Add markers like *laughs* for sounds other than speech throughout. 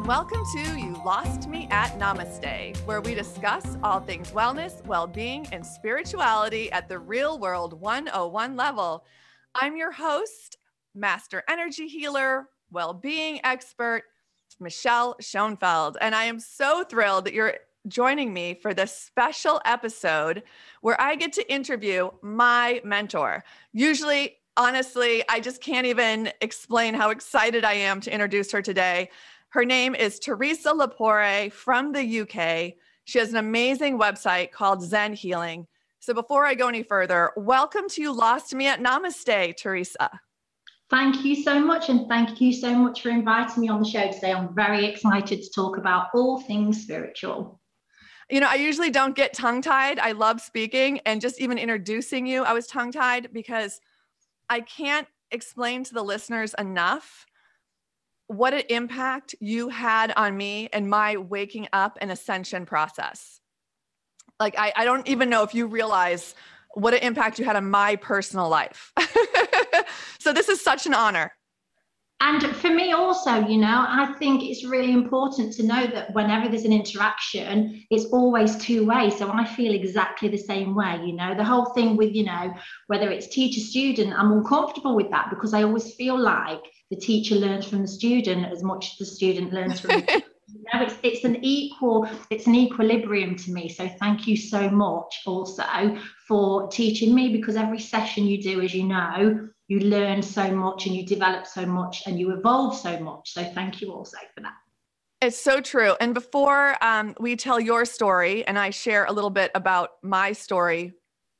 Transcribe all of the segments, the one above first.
and welcome to You Lost Me at Namaste, where we discuss all things wellness, well being, and spirituality at the real world 101 level. I'm your host, Master Energy Healer, well being expert, Michelle Schoenfeld, and I am so thrilled that you're joining me for this special episode where I get to interview my mentor. Usually, honestly, I just can't even explain how excited I am to introduce her today. Her name is Teresa Lapore from the UK. She has an amazing website called Zen Healing. So before I go any further, welcome to You Lost Me at Namaste, Teresa. Thank you so much. And thank you so much for inviting me on the show today. I'm very excited to talk about all things spiritual. You know, I usually don't get tongue tied. I love speaking and just even introducing you, I was tongue tied because I can't explain to the listeners enough what an impact you had on me and my waking up and ascension process. Like, I, I don't even know if you realize what an impact you had on my personal life. *laughs* so, this is such an honor. And for me, also, you know, I think it's really important to know that whenever there's an interaction, it's always two way. So I feel exactly the same way, you know, the whole thing with, you know, whether it's teacher student, I'm uncomfortable with that because I always feel like the teacher learns from the student as much as the student learns from the *laughs* you know, it's, it's an equal it's an equilibrium to me so thank you so much also for teaching me because every session you do as you know you learn so much and you develop so much and you evolve so much so thank you also for that. It's so true. And before um, we tell your story and i share a little bit about my story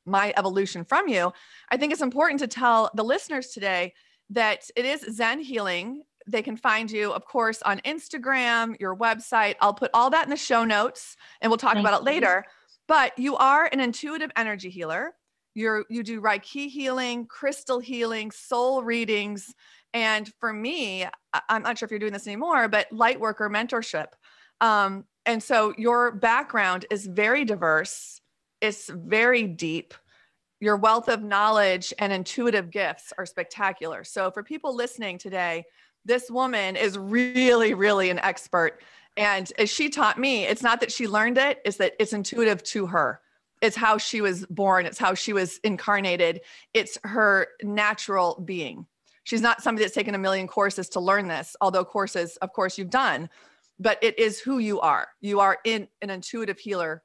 my evolution from you i think it's important to tell the listeners today that it is Zen Healing. They can find you, of course, on Instagram, your website. I'll put all that in the show notes and we'll talk Thank about it later. But you are an intuitive energy healer. You're you do Reiki healing, crystal healing, soul readings, and for me, I'm not sure if you're doing this anymore, but light worker mentorship. Um, and so your background is very diverse. It's very deep your wealth of knowledge and intuitive gifts are spectacular. So, for people listening today, this woman is really, really an expert. And as she taught me, it's not that she learned it, it's that it's intuitive to her. It's how she was born, it's how she was incarnated, it's her natural being. She's not somebody that's taken a million courses to learn this, although courses, of course, you've done, but it is who you are. You are in an intuitive healer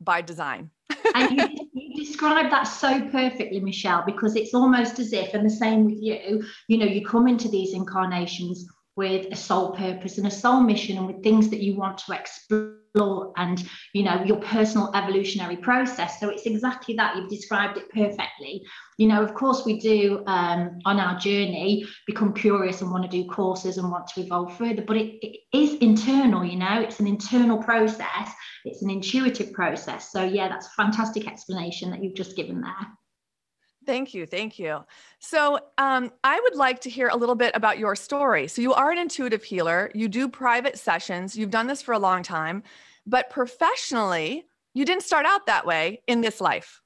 by design. *laughs* you, you describe that so perfectly, Michelle, because it's almost as if, and the same with you, you know, you come into these incarnations with a soul purpose and a soul mission and with things that you want to explore and you know your personal evolutionary process. So it's exactly that. You've described it perfectly. You know of course we do um, on our journey become curious and want to do courses and want to evolve further but it, it is internal you know it's an internal process. It's an intuitive process. So yeah that's a fantastic explanation that you've just given there Thank you. Thank you. So, um, I would like to hear a little bit about your story. So, you are an intuitive healer, you do private sessions, you've done this for a long time, but professionally, you didn't start out that way in this life,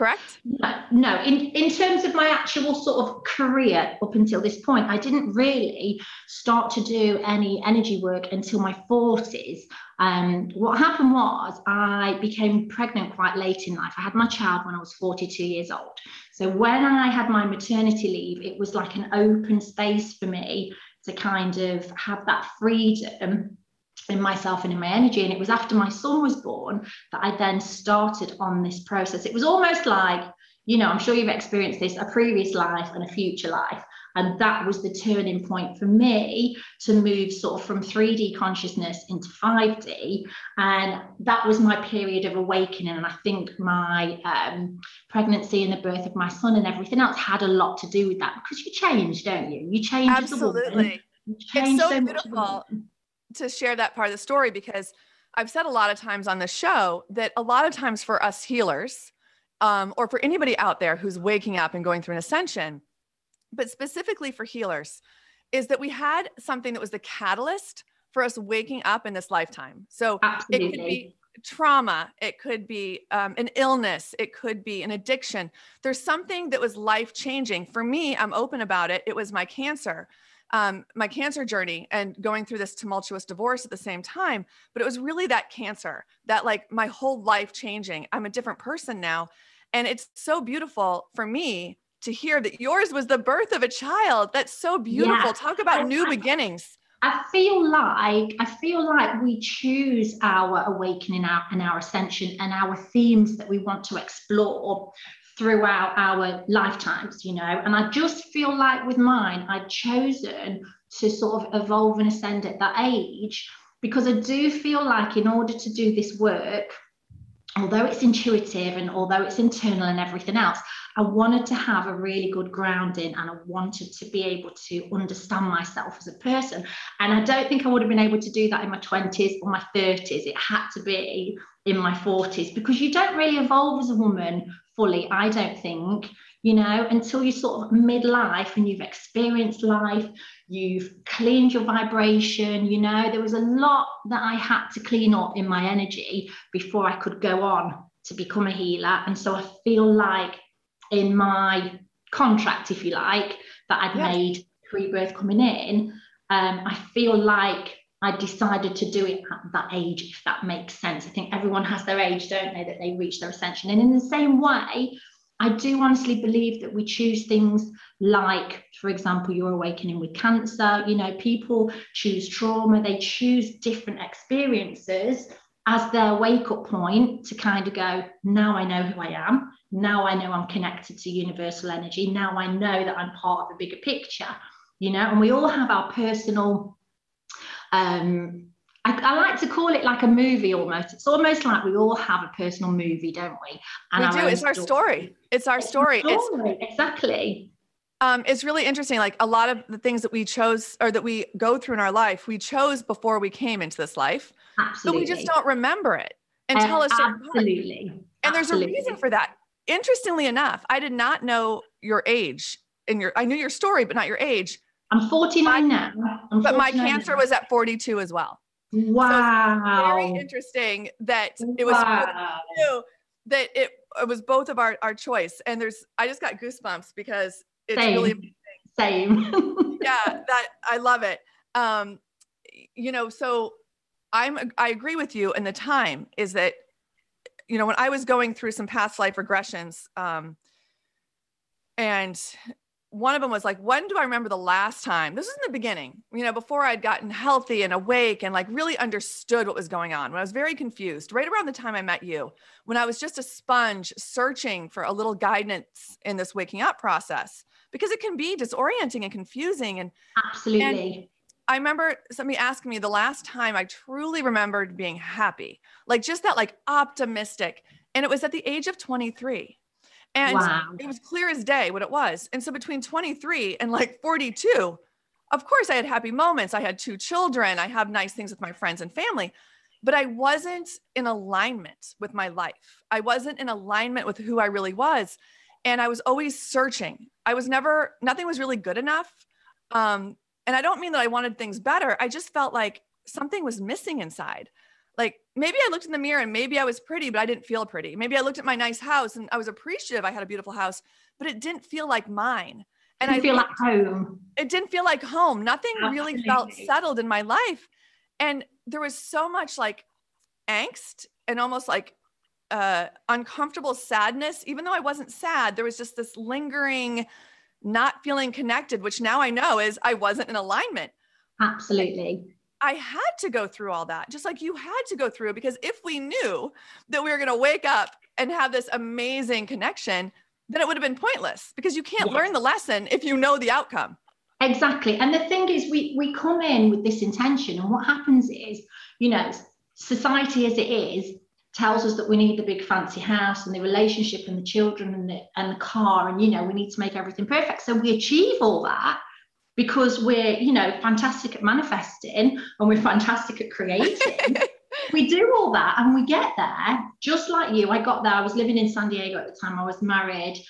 correct? No, no. In, in terms of my actual sort of career up until this point, I didn't really start to do any energy work until my 40s. Um, what happened was I became pregnant quite late in life. I had my child when I was 42 years old. So when I had my maternity leave, it was like an open space for me to kind of have that freedom in myself and in my energy. And it was after my son was born that I then started on this process. It was almost like, you know, I'm sure you've experienced this a previous life and a future life. And that was the turning point for me to move sort of from 3D consciousness into 5D. And that was my period of awakening. And I think my um, pregnancy and the birth of my son and everything else had a lot to do with that because you change, don't you? You change. Absolutely. You change it's so, so beautiful to share that part of the story because I've said a lot of times on the show that a lot of times for us healers, um, or for anybody out there who's waking up and going through an ascension, but specifically for healers, is that we had something that was the catalyst for us waking up in this lifetime. So Absolutely. it could be trauma, it could be um, an illness, it could be an addiction. There's something that was life changing. For me, I'm open about it. It was my cancer. Um, my cancer journey and going through this tumultuous divorce at the same time. But it was really that cancer that, like, my whole life changing. I'm a different person now. And it's so beautiful for me to hear that yours was the birth of a child. That's so beautiful. Yeah. Talk about new beginnings. I feel like I feel like we choose our awakening and our ascension and our themes that we want to explore throughout our lifetimes, you know. And I just feel like with mine, I'd chosen to sort of evolve and ascend at that age because I do feel like in order to do this work, although it's intuitive and although it's internal and everything else, I wanted to have a really good grounding and I wanted to be able to understand myself as a person. And I don't think I would have been able to do that in my 20s or my 30s. It had to be in my 40s because you don't really evolve as a woman fully, I don't think, you know, until you sort of midlife and you've experienced life, you've cleaned your vibration, you know, there was a lot that I had to clean up in my energy before I could go on to become a healer. And so I feel like in my contract, if you like, that I'd yeah. made pre-birth coming in, um, I feel like I decided to do it at that age, if that makes sense. I think everyone has their age, don't they, that they reach their ascension. And in the same way, I do honestly believe that we choose things like, for example, your awakening with cancer. You know, people choose trauma, they choose different experiences as their wake up point to kind of go, now I know who I am. Now I know I'm connected to universal energy. Now I know that I'm part of a bigger picture, you know, and we all have our personal um, I, I, like to call it like a movie almost. It's almost like we all have a personal movie, don't we? And we do. It's our story. It's our story. It's, story. it's exactly. Um, it's really interesting. Like a lot of the things that we chose or that we go through in our life, we chose before we came into this life. Absolutely. But we just don't remember it until uh, a certain absolutely. Point. And there's absolutely. a reason for that. Interestingly enough, I did not know your age and your I knew your story, but not your age I'm 49 now. I'm but 49 my cancer now. was at 42 as well. Wow. So very interesting that it was wow. that it, it was both of our, our choice. And there's, I just got goosebumps because it's Same. really amazing. Same. *laughs* yeah, that I love it. Um, you know, so I'm, I agree with you. And the time is that, you know, when I was going through some past life regressions, um, and one of them was like, when do I remember the last time? This was in the beginning, you know, before I'd gotten healthy and awake and like really understood what was going on. When I was very confused, right around the time I met you, when I was just a sponge searching for a little guidance in this waking up process, because it can be disorienting and confusing. And absolutely. And I remember somebody asking me the last time I truly remembered being happy, like just that, like optimistic. And it was at the age of 23 and wow. it was clear as day what it was. And so between 23 and like 42, of course, I had happy moments. I had two children. I have nice things with my friends and family, but I wasn't in alignment with my life. I wasn't in alignment with who I really was. And I was always searching. I was never, nothing was really good enough. Um, and I don't mean that I wanted things better. I just felt like something was missing inside maybe I looked in the mirror and maybe I was pretty, but I didn't feel pretty. Maybe I looked at my nice house and I was appreciative I had a beautiful house, but it didn't feel like mine. And I feel like home. It didn't feel like home. Nothing Absolutely. really felt settled in my life. And there was so much like angst and almost like uh, uncomfortable sadness. Even though I wasn't sad, there was just this lingering, not feeling connected, which now I know is I wasn't in alignment. Absolutely. I had to go through all that, just like you had to go through, because if we knew that we were going to wake up and have this amazing connection, then it would have been pointless because you can't learn the lesson if you know the outcome. Exactly. And the thing is, we, we come in with this intention, and what happens is, you know, society as it is tells us that we need the big fancy house and the relationship and the children and the, and the car, and, you know, we need to make everything perfect. So we achieve all that because we're, you know, fantastic at manifesting and we're fantastic at creating. *laughs* we do all that and we get there, just like you. I got there, I was living in San Diego at the time, I was married.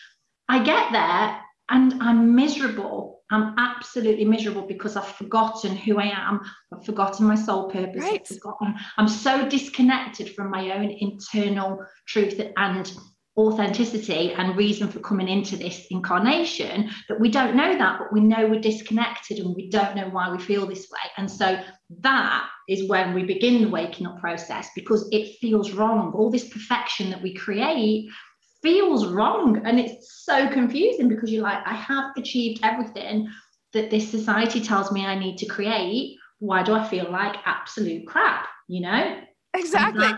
I get there and I'm miserable. I'm absolutely miserable because I've forgotten who I am. I've forgotten my soul purpose. Right. I've forgotten. I'm so disconnected from my own internal truth and authenticity and reason for coming into this incarnation that we don't know that but we know we're disconnected and we don't know why we feel this way. And so that is when we begin the waking up process because it feels wrong. All this perfection that we create feels wrong and it's so confusing because you're like i have achieved everything that this society tells me i need to create. Why do i feel like absolute crap you know? Exactly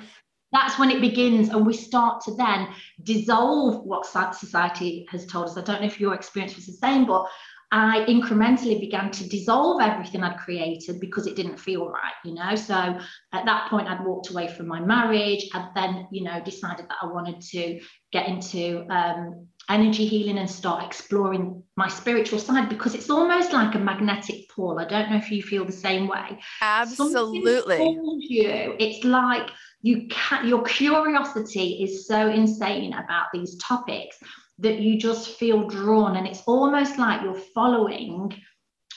that's when it begins and we start to then dissolve what society has told us. I don't know if your experience was the same but i incrementally began to dissolve everything i'd created because it didn't feel right you know? So at that point i'd walked away from my marriage. I'd then you know decided that i wanted to get into um, energy healing and start exploring my spiritual side because it's almost like a magnetic pull. I don't know if you feel the same way. Absolutely. you. It's like you can your curiosity is so insane about these topics that you just feel drawn and it's almost like you're following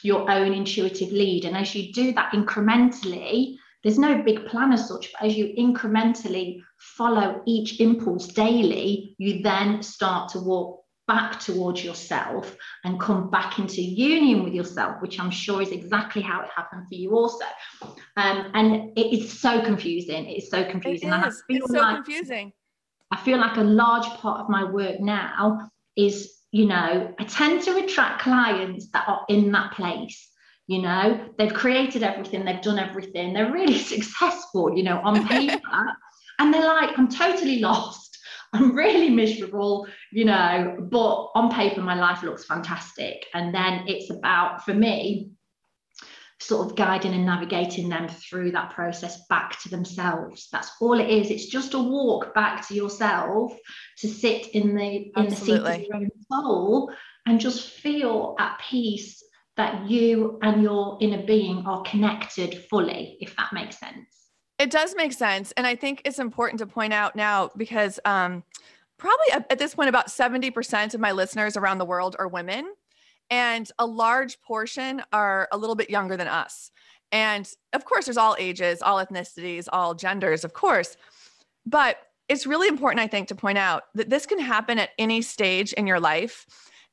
your own intuitive lead. And as you do that incrementally there's no big plan as such but as you incrementally follow each impulse daily you then start to walk back towards yourself and come back into union with yourself, which I'm sure is exactly how it happened for you also. Um, and it is so confusing. It is so confusing. It is. it's so like, confusing. I feel like a large part of my work now is, you know, I tend to attract clients that are in that place. You know, they've created everything, they've done everything, they're really *laughs* successful, you know, on paper. and they're like, I'm totally lost I'm really miserable, you know, but on paper, my life looks fantastic. And then it's about, for me, sort of guiding and navigating them through that process back to themselves. That's all it is. It's just a walk back to yourself to sit in the in the seat of your own soul and just feel at peace that you and your inner being are connected fully, if that makes sense. It does make sense. And I think it's important to point out now because um, probably at this point, about 70% of my listeners around the world are women, and a large portion are a little bit younger than us. And of course, there's all ages, all ethnicities, all genders, of course. But it's really important, I think, to point out that this can happen at any stage in your life.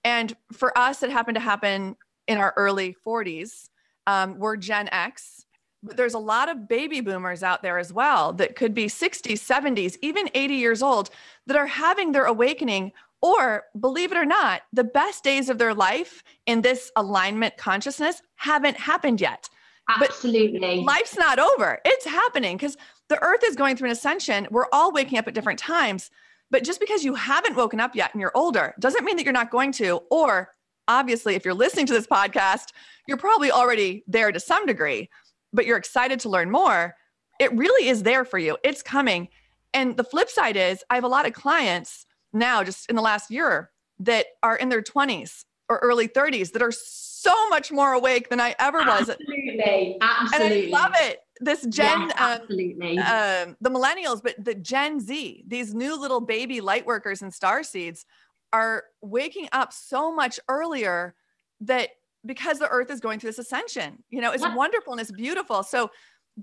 And for us, it happened to happen in our early 40s. Um, we're Gen X but there's a lot of baby boomers out there as well that could be 60s, 70s, even 80 years old that are having their awakening. Or believe it or not, the best days of their life in this alignment consciousness haven't happened yet. Absolutely. But life's not over. It's happening because the earth is going through an ascension. We're all waking up at different times. But just because you haven't woken up yet and you're older doesn't mean that you're not going to. Or obviously, if you're listening to this podcast, you're probably already there to some degree but you're excited to learn more, it really is there for you. It's coming. And the flip side is, I have a lot of clients now, just in the last year, that are in their 20s or early 30s that are so much more awake than I ever was. Absolutely. Absolutely. And I love it. This Gen, yes, absolutely. Um, um, the millennials, but the Gen Z, these new little baby light workers and star seeds are waking up so much earlier that because the earth is going through this ascension. You know, it's yeah. wonderful and it's beautiful. So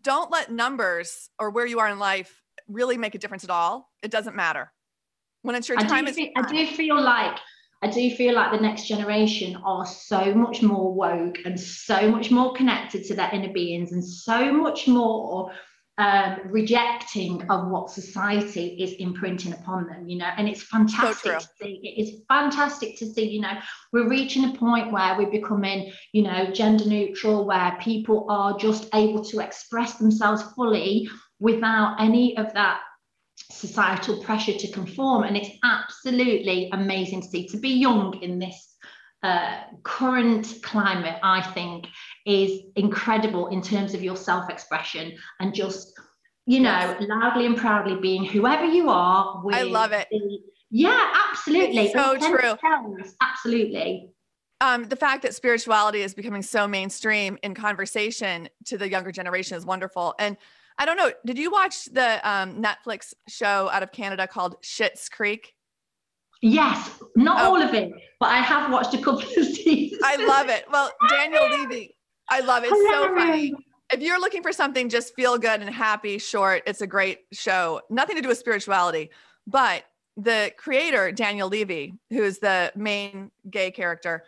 don't let numbers or where you are in life really make a difference at all. It doesn't matter. When it's your I time, do feel, I do feel like I do feel like the next generation are so much more woke and so much more connected to their inner beings and so much more um, rejecting of what society is imprinting upon them, you know, and it's fantastic so to see. It is fantastic to see, you know, we're reaching a point where we're becoming, you know, gender neutral, where people are just able to express themselves fully without any of that societal pressure to conform. And it's absolutely amazing to see to be young in this uh, current climate, I think, is incredible in terms of your self expression and just, you know, yes. loudly and proudly being whoever you are. I love it. The, yeah, absolutely. It's so true. absolutely. Um, the fact that spirituality is becoming so mainstream in conversation to the younger generation is wonderful. And I don't know, did you watch the um, Netflix show out of Canada called Schitt's Creek? Yes, not oh. all of it, but I have watched a couple of *laughs* seasons. I love it. Well, Daniel *laughs* Levy, I love it. It's so funny. If you're looking for something just feel good and happy, short, it's a great show. Nothing to do with spirituality, but the creator Daniel Levy, who's the main gay character,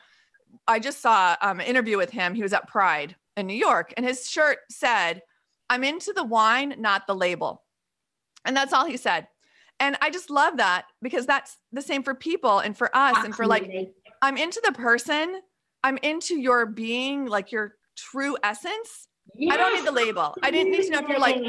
I just saw um, an interview with him. He was at Pride in New York, and his shirt said, "I'm into the wine, not the label," and that's all he said. And I just love that because that's the same for people and for us Absolutely. and for like I'm into the person, I'm into your being, like your true essence. Yes. I don't need the label. I didn't need to know if you're like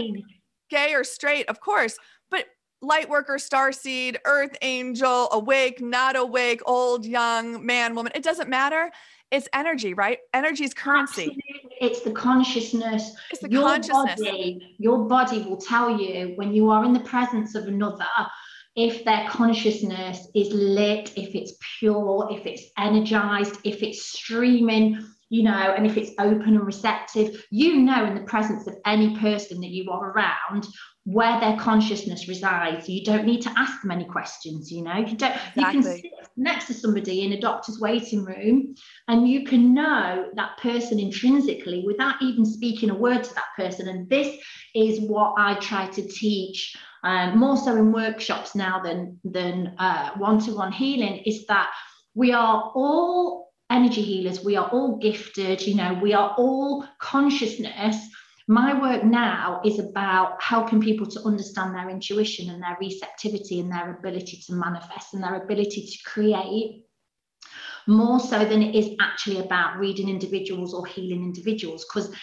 gay or straight, of course, but light worker, star seed, earth angel, awake, not awake, old, young, man, woman, it doesn't matter. It's energy, right? Energy is currency. Absolutely. It's the consciousness. It's the your consciousness. Body, your body will tell you when you are in the presence of another if their consciousness is lit, if it's pure, if it's energized, if it's streaming, you know, and if it's open and receptive, you know, in the presence of any person that you are around, where their consciousness resides. You don't need to ask them any questions, you know. You don't exactly. you can sit next to somebody in a doctor's waiting room and you can know that person intrinsically without even speaking a word to that person. And this is what I try to teach um, more so in workshops now than than uh, one-to-one healing, is that we are all energy healers. We are all gifted. You know, we are all consciousness my work now is about helping people to understand their intuition and their receptivity and their ability to manifest and their ability to create more so than it is actually about reading individuals or healing individuals because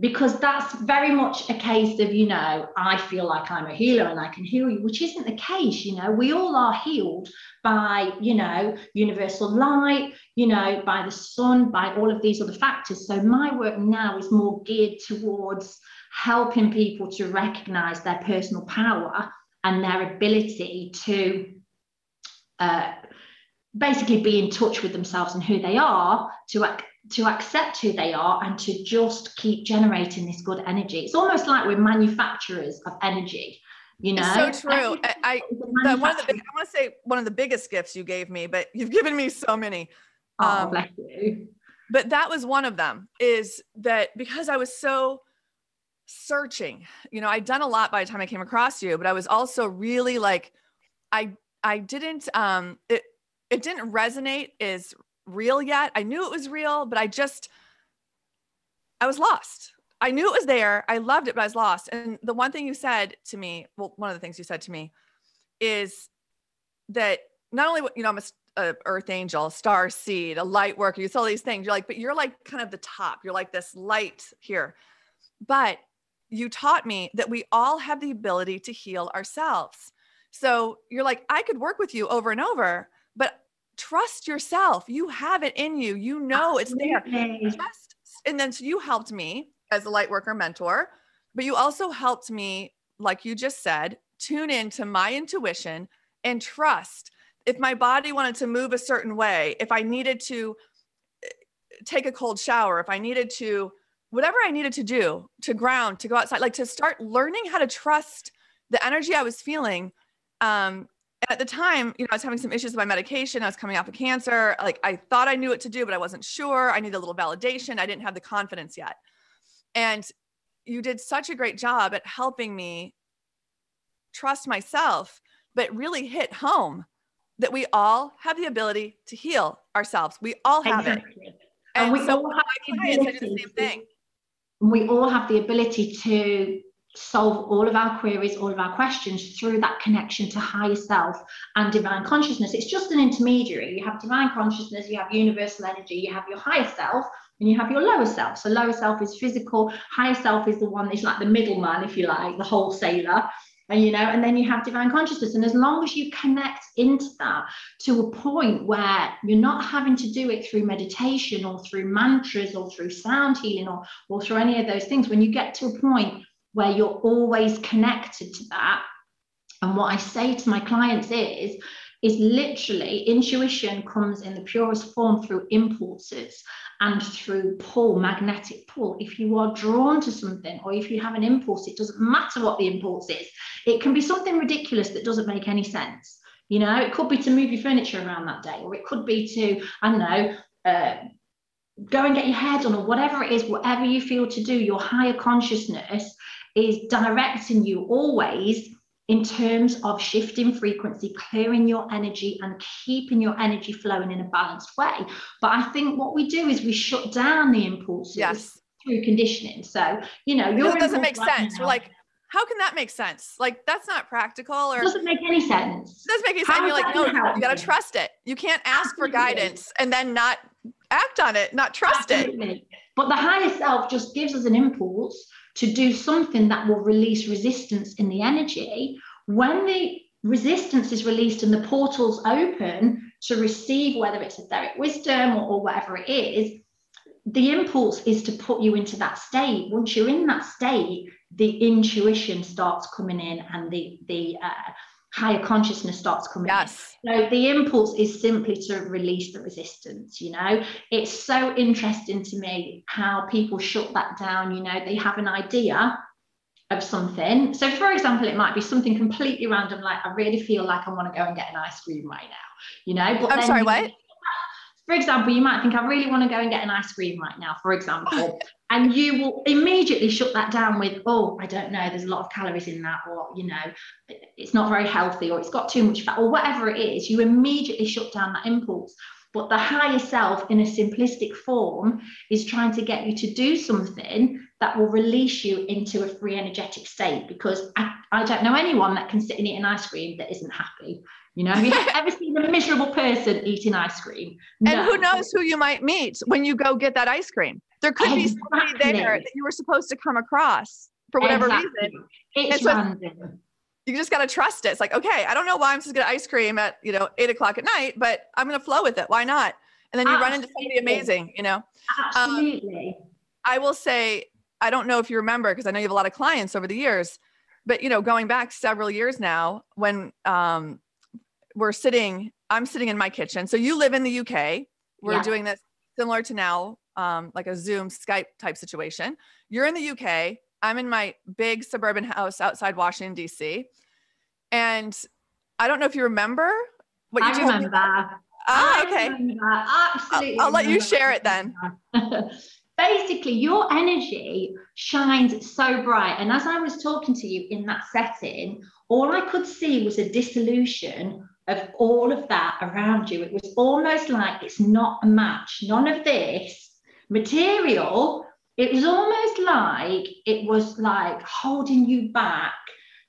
because that's very much a case of you know i feel like i'm a healer and i can heal you which isn't the case you know. We all are healed by you know universal light you know by the sun by all of these other factors. So my work now is more geared towards helping people to recognize their personal power and their ability to uh, basically be in touch with themselves and who they are to to accept who they are and to just keep generating this good energy. It's almost like we're manufacturers of energy. You know, it's so true. I, I the, one of the big, I want to say one of the biggest gifts you gave me, but you've given me so many. Oh, um, bless you. But that was one of them. Is that because I was so searching? You know, I'd done a lot by the time I came across you, but I was also really like, I I didn't um it it didn't resonate as real yet. I knew it was real, but I just, I was lost. I knew it was there. I loved it, but I was lost. And the one thing you said to me, well, one of the things you said to me is that not only, you know, I'm a, a earth angel, star seed, a light worker, you saw these things. You're like, but you're like kind of the top. You're like this light here. But you taught me that we all have the ability to heal ourselves. So you're like, I could work with you over and over, trust yourself. You have it in you. You know it's there. Trust. And then so you helped me as a light worker mentor, but you also helped me, like you just said, tune into my intuition and trust. If my body wanted to move a certain way, if I needed to eh, take a cold shower, if I needed to, whatever I needed to do to ground, to go outside, like to start learning how to trust the energy I was feeling um, at the time, you know, I was having some issues with my medication. I was coming off of cancer. Like I thought I knew what to do, but I wasn't sure. I needed a little validation. I didn't have the confidence yet. And you did such a great job at helping me trust myself, but really hit home that we all have the ability to heal ourselves. We all have exactly. it. And, and we so all have the, ability, the same thing. We all have the ability to solve all of our queries, all of our questions through that connection to higher self and divine consciousness. It's just an intermediary. You have divine consciousness, you have universal energy, you have your higher self, and you have your lower self. So lower self is physical, higher self is the one that's like the middleman, if you like, the wholesaler. And you know, and then you have divine consciousness. And as long as you connect into that to a point where you're not having to do it through meditation or through mantras or through sound healing or, or through any of those things, when you get to a point where you're always connected to that. And what I say to my clients is, is literally intuition comes in the purest form through impulses and through pull, magnetic pull. If you are drawn to something or if you have an impulse, it doesn't matter what the impulse is. It can be something ridiculous that doesn't make any sense. You know, it could be to move your furniture around that day, or it could be to, I don't know, uh, go and get your hair done, or whatever it is, whatever you feel to do, your higher consciousness is directing you always in terms of shifting frequency, clearing your energy, and keeping your energy flowing in a balanced way. But I think what we do is we shut down the impulses yes. through conditioning. So, you know, it doesn't make right sense. Now, We're like, how can that make sense? Like that's not practical or doesn't make any sense. It doesn't make any sense. You're like, no, you gotta trust it. You can't ask Absolutely. for guidance and then not act on it, not trust Absolutely. it. But the higher self just gives us an impulse to do something that will release resistance in the energy. When the resistance is released and the portals open to receive whether it's etheric wisdom or, or whatever it is, the impulse is to put you into that state. Once you're in that state, the intuition starts coming in and the the uh, higher consciousness starts coming yes. in. So the impulse is simply to release the resistance, you know. It's so interesting to me how people shut that down, you know, they have an idea of something. So for example, it might be something completely random, like I really feel like I want to go and get an ice cream right now, you know. But I'm sorry, what? For example, you might think I really want to go and get an ice cream right now, for example. *laughs* and you will immediately shut that down with oh i don't know there's a lot of calories in that or you know it's not very healthy or it's got too much fat or whatever it is you immediately shut down that impulse but the higher self in a simplistic form is trying to get you to do something that will release you into a free energetic state because I, I don't know anyone that can sit and eat an ice cream that isn't happy you know, have you ever seen a miserable person eating ice cream? No. And who knows who you might meet when you go get that ice cream? There could exactly. be somebody there that you were supposed to come across for whatever exactly. reason. It's so random. You just got to trust it. It's like, okay, I don't know why I'm supposed to get ice cream at, you know, eight o'clock at night, but I'm going to flow with it. Why not? And then you Absolutely. run into somebody amazing, you know? Absolutely. Um, I will say, I don't know if you remember, because I know you have a lot of clients over the years, but, you know, going back several years now when um, we're sitting, I'm sitting in my kitchen. So you live in the UK. We're yeah. doing this similar to now um, like a Zoom Skype type situation. You're in the UK. I'm in my big suburban house outside Washington, D.C. And I don't know if you remember what you I remember me. that. Ah, okay. Absolutely. I'll, I'll let you share it then. *laughs* Basically, your energy shines so bright. And as I was talking to you in that setting, all I could see was a dissolution of all of that around you. It was almost like it's not a match. None of this material, it was almost like it was like holding you back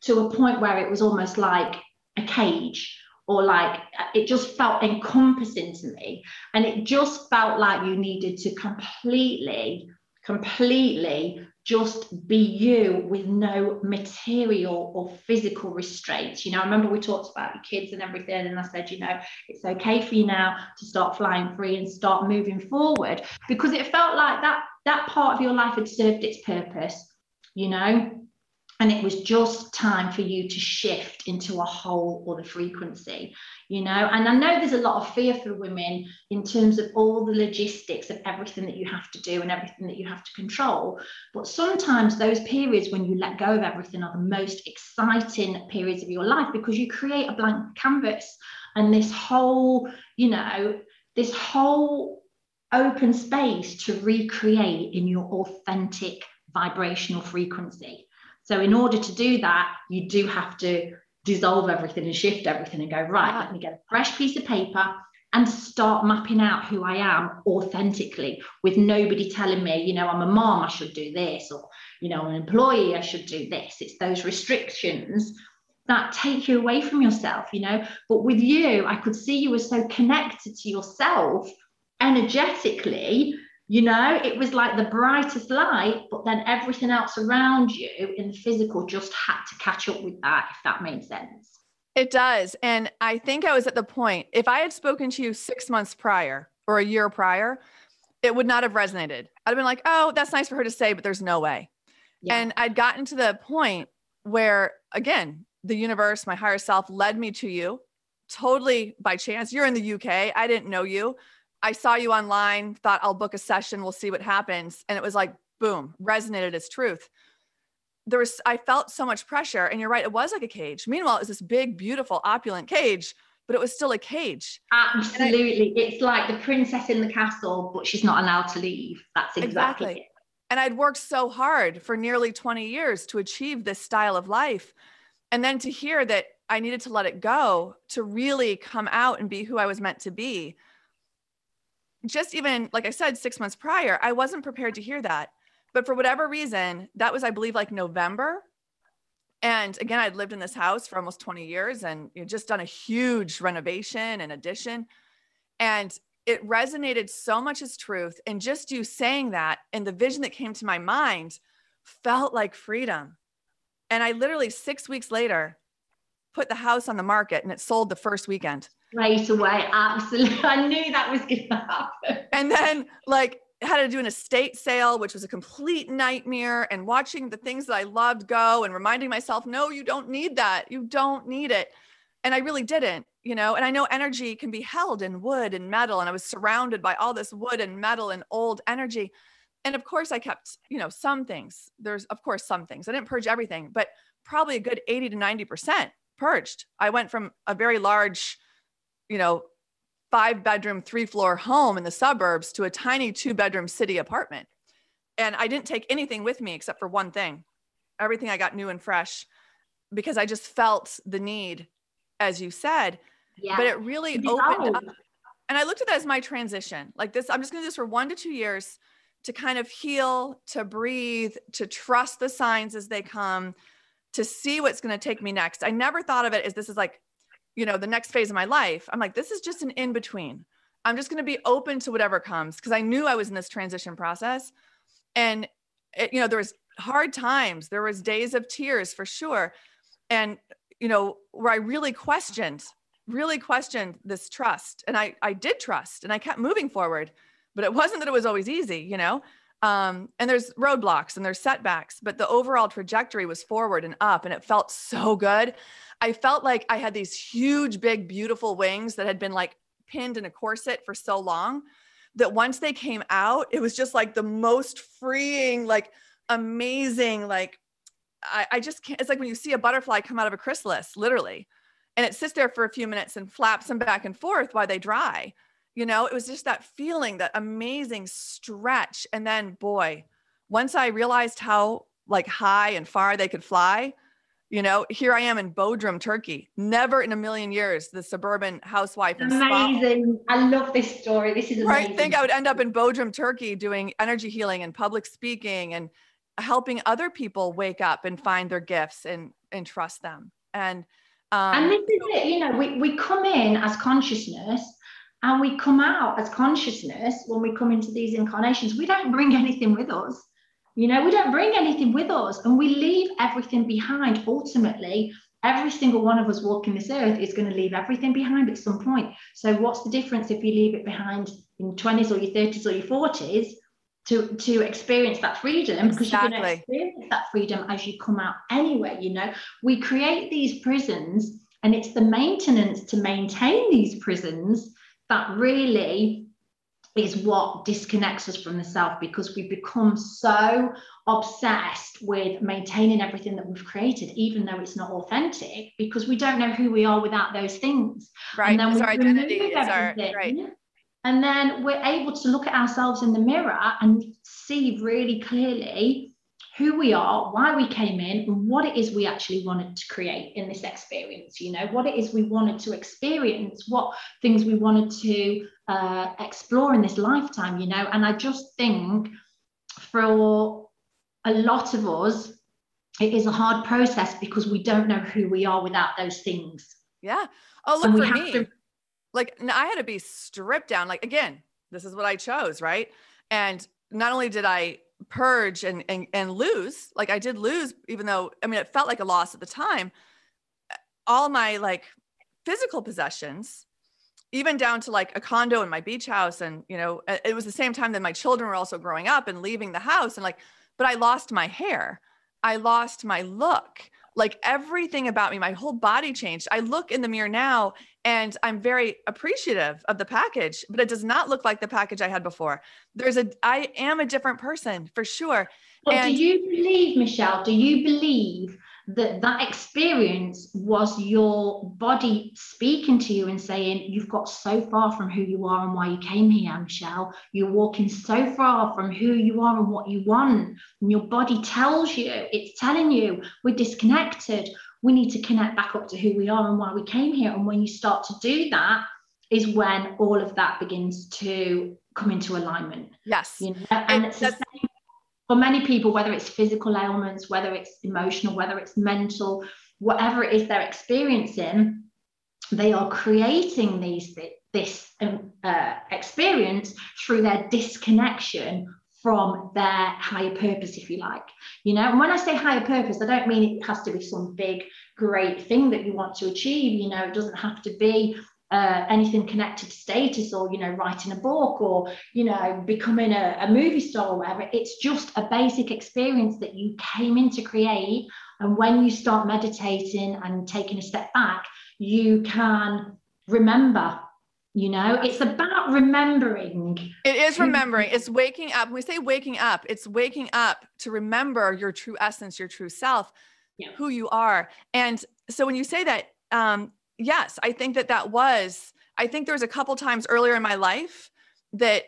to a point where it was almost like a cage or like it just felt encompassing to me. And it just felt like you needed to completely, completely just be you with no material or physical restraints. You know, I remember we talked about your kids and everything, and I said, you know, it's okay for you now to start flying free and start moving forward because it felt like that that part of your life had served its purpose, you know. And it was just time for you to shift into a whole other frequency you know? And i know there's a lot of fear for women in terms of all the logistics of everything that you have to do and everything that you have to control. But sometimes those periods when you let go of everything are the most exciting periods of your life because you create a blank canvas and this whole you know this whole open space to recreate in your authentic vibrational frequency so in order to do that you do have to dissolve everything and shift everything and go, right, let me get a fresh piece of paper and start mapping out who I am authentically with nobody telling me, you know, I'm a mom, I should do this, or, you know, an employee, I should do this. It's those restrictions that take you away from yourself, you know. But with you, I could see you were so connected to yourself energetically you know, it was like the brightest light, but then everything else around you in the physical just had to catch up with that, if that made sense. It does. And I think I was at the point, if I had spoken to you six months prior or a year prior, it would not have resonated. I'd have been like, oh, that's nice for her to say, but there's no way. Yeah. And I'd gotten to the point where, again, the universe, my higher self led me to you totally by chance. You're in the UK. I didn't know you. I saw you online, thought I'll book a session, we'll see what happens. And it was like, boom, resonated as truth. There was, I felt so much pressure. And you're right, it was like a cage. Meanwhile, it was this big, beautiful, opulent cage, but it was still a cage. Absolutely. I, it's like the princess in the castle, but she's not allowed to leave. That's exactly, exactly. It. And I'd worked so hard for nearly 20 years to achieve this style of life. And then to hear that I needed to let it go to really come out and be who I was meant to be. Just even, like I said, six months prior, I wasn't prepared to hear that. But for whatever reason, that was, I believe, like November. And again, I'd lived in this house for almost 20 years and you know, just done a huge renovation and addition. And it resonated so much as truth. And just you saying that and the vision that came to my mind felt like freedom. And I literally, six weeks later, put the house on the market and it sold the first weekend. Right away. Absolutely. *laughs* I knew that was going to happen. And then, like, had to do an estate sale, which was a complete nightmare, and watching the things that I loved go and reminding myself, no, you don't need that. You don't need it. And I really didn't, you know. And I know energy can be held in wood and metal. And I was surrounded by all this wood and metal and old energy. And of course, I kept, you know, some things. There's, of course, some things. I didn't purge everything, but probably a good 80 to 90% purged. I went from a very large, you know, five bedroom, three floor home in the suburbs to a tiny two bedroom city apartment. And I didn't take anything with me except for one thing. Everything I got new and fresh because I just felt the need, as you said. Yeah. But it really opened up. And I looked at that as my transition. Like this, I'm just going to do this for one to two years to kind of heal, to breathe, to trust the signs as they come, to see what's going to take me next. I never thought of it as this is like you know, the next phase of my life, I'm like, this is just an in between. I'm just going to be open to whatever comes because I knew I was in this transition process. And, it, you know, there was hard times, there was days of tears for sure. And, you know, where I really questioned, really questioned this trust. And I, I did trust and I kept moving forward, but it wasn't that it was always easy, you know? Um, and there's roadblocks and there's setbacks, but the overall trajectory was forward and up and it felt so good. I felt like I had these huge, big, beautiful wings that had been like pinned in a corset for so long that once they came out, it was just like the most freeing, like amazing, like I, I just can't. It's like when you see a butterfly come out of a chrysalis, literally, and it sits there for a few minutes and flaps them back and forth while they dry. You know, it was just that feeling, that amazing stretch. And then, boy, once I realized how like high and far they could fly, you know, here I am in Bodrum, Turkey. Never in a million years, the suburban housewife. Amazing. I love this story. This is amazing. Right. Think I would end up in Bodrum, Turkey doing energy healing and public speaking and helping other people wake up and find their gifts and, and trust them. And, um, and this is it, you know, we, we come in as consciousness and we come out as consciousness when we come into these incarnations. We don't bring anything with us. You know, we don't bring anything with us and we leave everything behind. Ultimately, every single one of us walking this earth is going to leave everything behind at some point. So, what's the difference if you leave it behind in 20s or your 30s or your 40s to, to experience that freedom? Because exactly. you're going to experience that freedom as you come out anyway. You know, we create these prisons, and it's the maintenance to maintain these prisons that really is what disconnects us from the self because we become so obsessed with maintaining everything that we've created, even though it's not authentic, because we don't know who we are without those things. Right. And then we our identity is our right. And then we're able to look at ourselves in the mirror and see really clearly who we are, why we came in, and what it is we actually wanted to create in this experience. You know, what it is we wanted to experience, what things we wanted to uh, explore in this lifetime, you know. And I just think for a lot of us, it is a hard process because we don't know who we are without those things. Yeah. Oh, look for me. To- like I had to be stripped down. Like again, this is what I chose, right? And not only did I purge and, and and lose like i did lose even though i mean it felt like a loss at the time all my like physical possessions even down to like a condo in my beach house and you know it was the same time that my children were also growing up and leaving the house and like but i lost my hair. I lost my look. Like everything about me my whole body changed. I look in the mirror now and i'm very appreciative of the package but it does not look like the package i had before. There's a i am a different person for sure. But and, do you believe michelle do you believe that that experience was your body speaking to you and saying you've got so far from who you are and why you came here michelle. You're walking so far from who you are and what you want. And your body tells you it's telling you we're disconnected we need to connect back up to who we are and why we came here. And when you start to do that, is when all of that begins to come into alignment. Yes. You know? And it's for many people, whether it's physical ailments, whether it's emotional, whether it's mental, whatever it is they're experiencing, they are creating these this um, uh, experience through their disconnection from their higher purpose, if you like. You know, and when I say higher purpose, I don't mean it has to be some big, great thing that you want to achieve. You know, it doesn't have to be uh, anything connected to status or, you know, writing a book or, you know, becoming a, a movie star or whatever. It's just a basic experience that you came in to create. And when you start meditating and taking a step back, you can remember you know it's about remembering. It is remembering. It's waking up. When we say waking up it's waking up to remember your true essence your true self yeah. who you are. And so when you say that um yes i think that that was i think there was a couple times earlier in my life that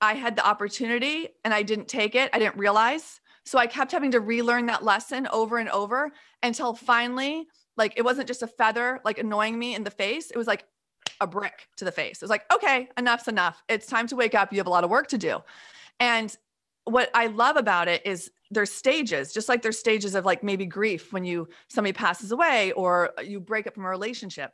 i had the opportunity and i didn't take it. I didn't realize. So i kept having to relearn that lesson over and over until finally like it wasn't just a feather like annoying me in the face. It was like a brick to the face. It's like, okay, enough's enough. It's time to wake up. You have a lot of work to do. And what I love about it is there's stages, just like there's stages of like maybe grief when you somebody passes away or you break up from a relationship.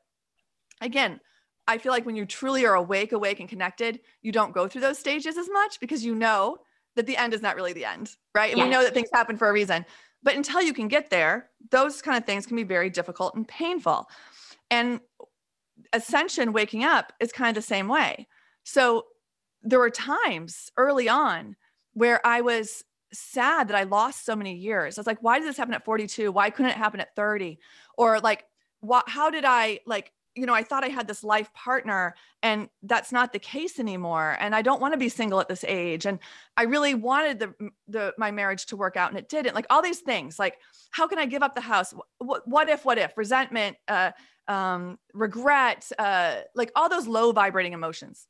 Again, I feel like when you truly are awake, awake and connected, you don't go through those stages as much because you know that the end is not really the end, right? And yes. we know that things happen for a reason. But until you can get there, those kind of things can be very difficult and painful. And ascension waking up is kind of the same way. So there were times early on where I was sad that I lost so many years. I was like, why did this happen at 42? Why couldn't it happen at 30? Or like, what, how did I like, you know, I thought I had this life partner and that's not the case anymore. And I don't want to be single at this age. And I really wanted the, the, my marriage to work out and it didn't like all these things, like, how can I give up the house? What, what if, what if resentment, uh, um, regret, uh, like all those low vibrating emotions.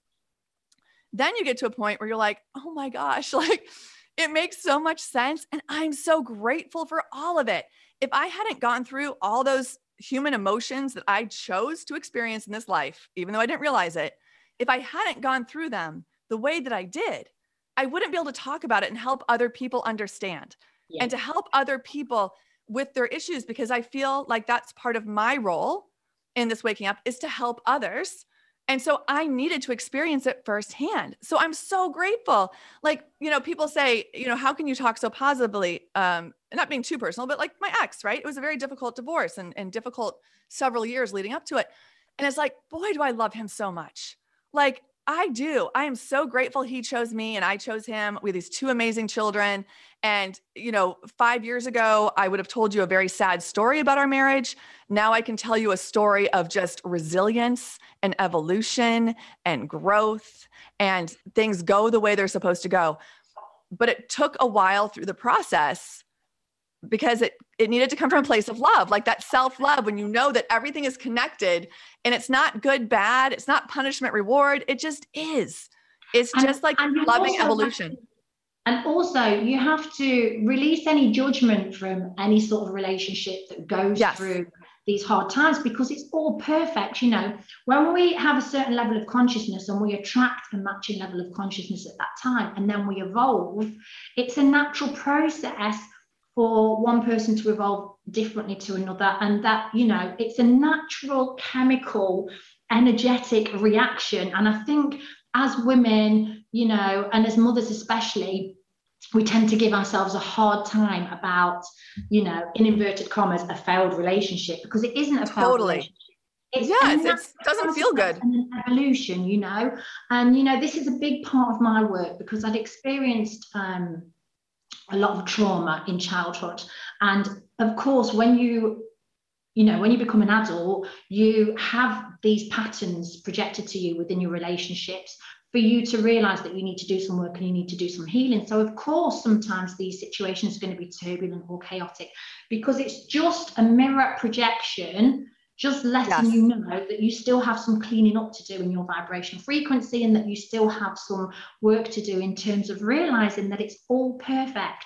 Then you get to a point where you're like, oh my gosh, *laughs* like it makes so much sense. And I'm so grateful for all of it. If I hadn't gone through all those human emotions that I chose to experience in this life, even though I didn't realize it, if I hadn't gone through them the way that I did, I wouldn't be able to talk about it and help other people understand yeah. and to help other people with their issues because I feel like that's part of my role in this waking up is to help others. And so I needed to experience it firsthand. So I'm so grateful. Like, you know, people say, you know, how can you talk so positively? Um, not being too personal, but like my ex, right? It was a very difficult divorce and, and difficult several years leading up to it. And it's like, boy, do I love him so much. Like, I do. I am so grateful he chose me and I chose him. We have these two amazing children. And, you know, five years ago, I would have told you a very sad story about our marriage. Now I can tell you a story of just resilience and evolution and growth, and things go the way they're supposed to go. But it took a while through the process because it it needed to come from a place of love like that self love when you know that everything is connected and it's not good bad it's not punishment reward. It just is. It's and, just like loving evolution. And also you have to release any judgment from any sort of relationship that goes yes. through these hard times because it's all perfect you know. When we have a certain level of consciousness and we attract a matching level of consciousness at that time and then we evolve it's a natural process for one person to evolve differently to another and that you know it's a natural chemical energetic reaction and i think as women you know and as mothers especially we tend to give ourselves a hard time about you know in inverted commas a failed relationship because it isn't a failed totally. relationship it's yes, it doesn't feel good. An evolution, you know, and you know this is a big part of my work because I'd experienced um, a lot of trauma in childhood. And of course, when you you know when you become an adult you have these patterns projected to you within your relationships for you to realize that you need to do some work and you need to do some healing so of course sometimes these situations are going to be turbulent or chaotic because it's just a mirror projection just letting yes. you know that you still have some cleaning up to do in your vibration frequency and that you still have some work to do in terms of realizing that it's all perfect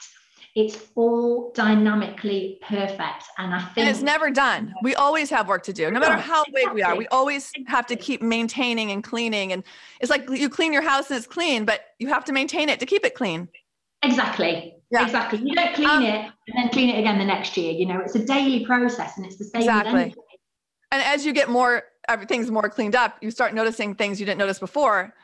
It's all dynamically perfect. And I think and it's never done. We always have work to do. No matter how big we are, we always have to keep maintaining and cleaning. And it's like you clean your house and it's clean, but you have to maintain it to keep it clean. Exactly. Yeah. Exactly. You don't clean um, it and then clean it again the next year. You know, it's a daily process and it's the same. Exactly. And as you get more everything's more cleaned up, you start noticing things you didn't notice before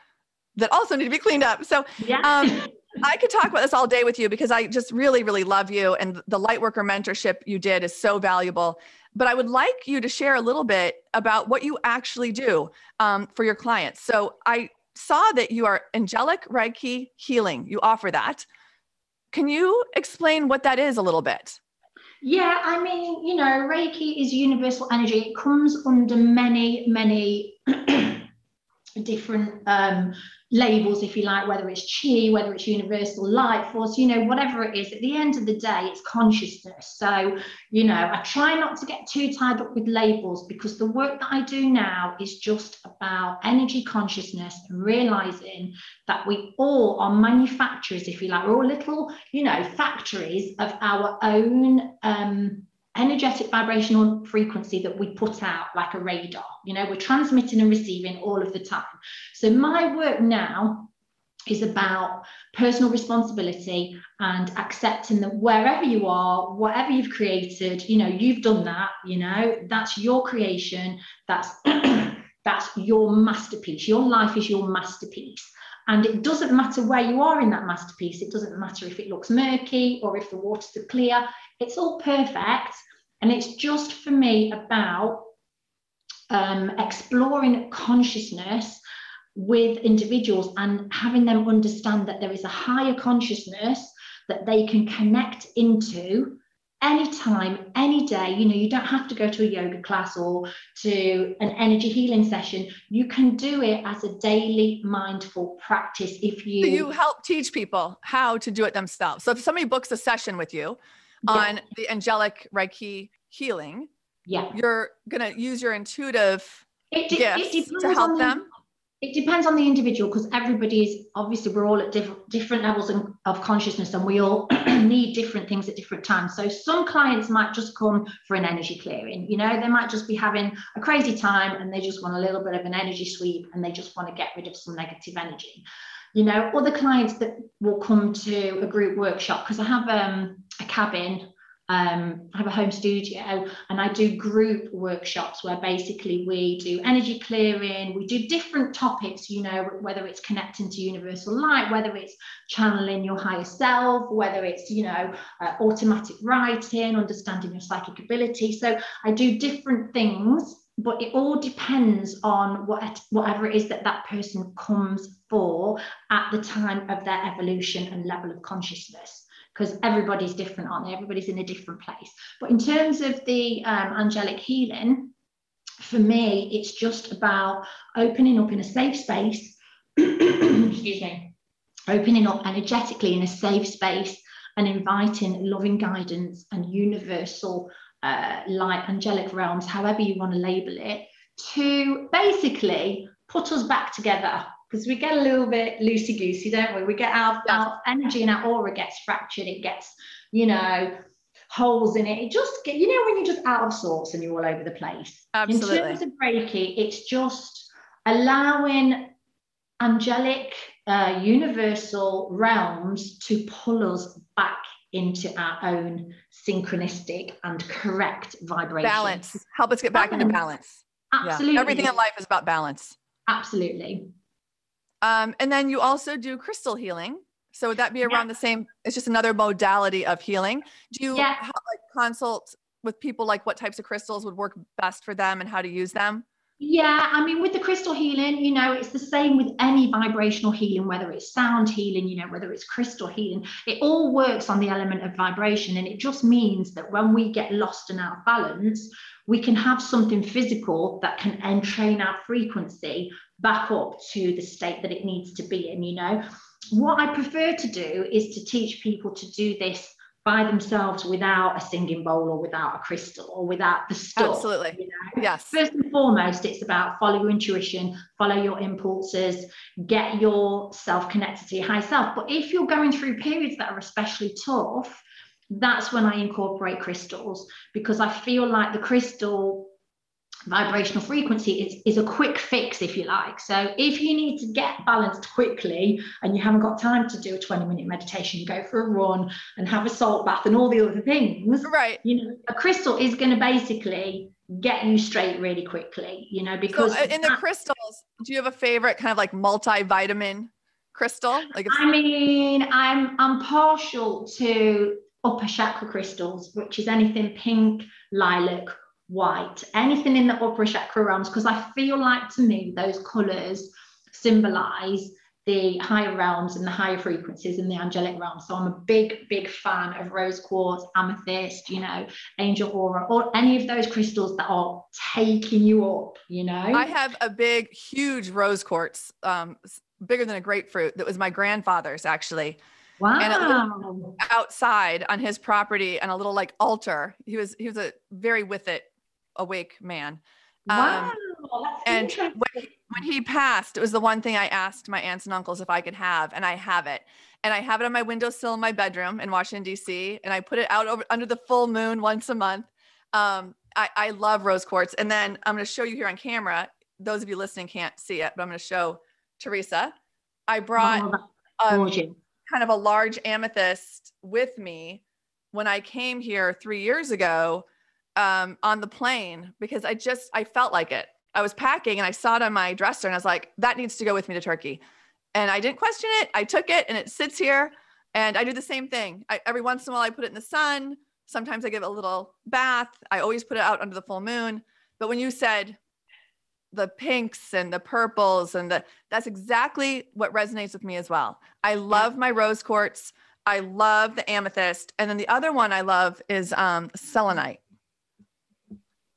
that also need to be cleaned up. So yeah. um, *laughs* I could talk about this all day with you because I just really, really love you. And the Lightworker mentorship you did is so valuable. But I would like you to share a little bit about what you actually do um, for your clients. So I saw that you are angelic Reiki healing. You offer that. Can you explain what that is a little bit? Yeah, I mean, you know, Reiki is universal energy. It comes under many, many *clears throat* different um, labels, if you like, whether it's chi, whether it's universal light force, you know, whatever it is, at the end of the day, it's consciousness. So, you know, I try not to get too tied up with labels because the work that I do now is just about energy consciousness and realizing that we all are manufacturers, if you like, we're all little, you know, factories of our own um, energetic vibrational frequency that we put out like a radar. You know, we're transmitting and receiving all of the time. So my work now is about personal responsibility and accepting that wherever you are, whatever you've created, you know, you've done that, you know, that's your creation, that's *clears throat* that's your masterpiece. Your life is your masterpiece. And it doesn't matter where you are in that masterpiece. It doesn't matter if it looks murky or if the waters are clear. It's all perfect. And it's just for me about um, exploring consciousness with individuals and having them understand that there is a higher consciousness that they can connect into anytime, any day. You know, you don't have to go to a yoga class or to an energy healing session. You can do it as a daily mindful practice if you. So you help teach people how to do it themselves. So if somebody books a session with you, on yeah. the angelic Reiki healing, yeah, you're gonna use your intuitive it, de- gifts to help the, them. It depends on the individual because everybody is obviously we're all at diff- different levels of, of consciousness and we all *clears throat* need different things at different times. So some clients might just come for an energy clearing. You know, they might just be having a crazy time and they just want a little bit of an energy sweep and they just want to get rid of some negative energy you know other clients that will come to a group workshop because i have um, a cabin um, I have a home studio and I do group workshops where basically we do energy clearing, we do different topics, you know, whether it's connecting to universal light, whether it's channeling your higher self, whether it's, you know, uh, automatic writing, understanding your psychic ability. So I do different things but it all depends on what whatever it is that that person comes for at the time of their evolution and level of consciousness because everybody's different aren't they? Everybody's in a different place. But in terms of the um, angelic healing for me it's just about opening up in a safe space *clears throat* excuse me opening up energetically in a safe space and inviting loving guidance and universal uh, light angelic realms, however you want to label it, to basically put us back together because we get a little bit loosey goosey, don't we? We get our, our energy and our aura gets fractured, it gets, you know, holes in it. It just get, you know, when you're just out of sorts and you're all over the place. Absolutely. In terms of Reiki, it's just allowing angelic, uh, universal realms to pull us back into our own synchronistic and correct vibration. Balance. Help us get back balance. into balance. Absolutely. Yeah. Everything in life is about balance. Absolutely. Um, and then you also do crystal healing. So would that be around yeah. the same? It's just another modality of healing. Do you yeah. like consult with people like what types of crystals would work best for them and how to use them? Yeah, I mean, with the crystal healing, you know, it's the same with any vibrational healing, whether it's sound healing, you know, whether it's crystal healing, it all works on the element of vibration. And it just means that when we get lost and out of balance, we can have something physical that can entrain our frequency back up to the state that it needs to be in, you know. What I prefer to do is to teach people to do this by themselves without a singing bowl or without a crystal or without the stuff. Absolutely. You know? Yes. First and foremost, it's about follow your intuition, follow your impulses, get yourself connected to your high self. But if you're going through periods that are especially tough, that's when I incorporate crystals because I feel like the crystal vibrational frequency is, is a quick fix, if you like. So if you need to get balanced quickly and you haven't got time to do a 20 minute meditation, go for a run and have a salt bath and all the other things. Right. You know, a crystal is going to basically get you straight really quickly, you know, because so uh, in the that, crystals, do you have a favorite kind of like multivitamin crystal? Like I mean, I'm I'm partial to upper chakra crystals, which is anything pink, lilac, white, anything in the upper chakra realms, because I feel like to me those colors symbolize the higher realms and the higher frequencies in the angelic realm. So I'm a big, big fan of rose quartz, amethyst, you know, angel aura, or any of those crystals that are taking you up, you know. I have a big, huge rose quartz, um, bigger than a grapefruit, that was my grandfather's actually. Wow. And outside on his property and a little like altar. He was he was a very with it awake man. Wow. Um, and when he, when he passed, it was the one thing I asked my aunts and uncles if I could have, and I have it. And I have it on my windowsill in my bedroom in Washington, D.C., and I put it out over, under the full moon once a month. Um, I, I love rose quartz. And then I'm going to show you here on camera. Those of you listening can't see it, but I'm going to show Teresa. I brought oh, um, kind of a large amethyst with me when I came here three years ago um, on the plane because I just I felt like it. I was packing and I saw it on my dresser and I was like, that needs to go with me to Turkey. And I didn't question it. I took it and it sits here. And I do the same thing. I, every once in a while, I put it in the sun. Sometimes I give it a little bath. I always put it out under the full moon. But when you said the pinks and the purples and the that's exactly what resonates with me as well. I love my rose quartz. I love the amethyst. And then the other one I love is um, selenite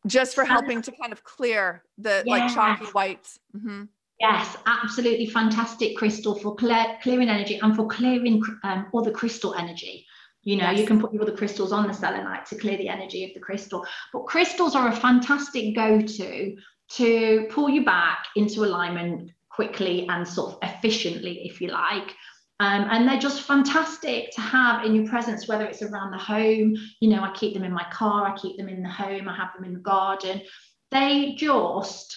just for helping to kind of clear the yeah. like chalky whites. Mm-hmm. Yes, absolutely fantastic crystal for clear, clearing energy and for clearing um, other crystal energy. You know, yes. you can put your other crystals on the selenite to clear the energy of the crystal. But crystals are a fantastic go to to pull you back into alignment quickly and sort of efficiently, if you like. Um, and they're just fantastic to have in your presence, whether it's around the home, you know, I keep them in my car, I keep them in the home, I have them in the garden. They just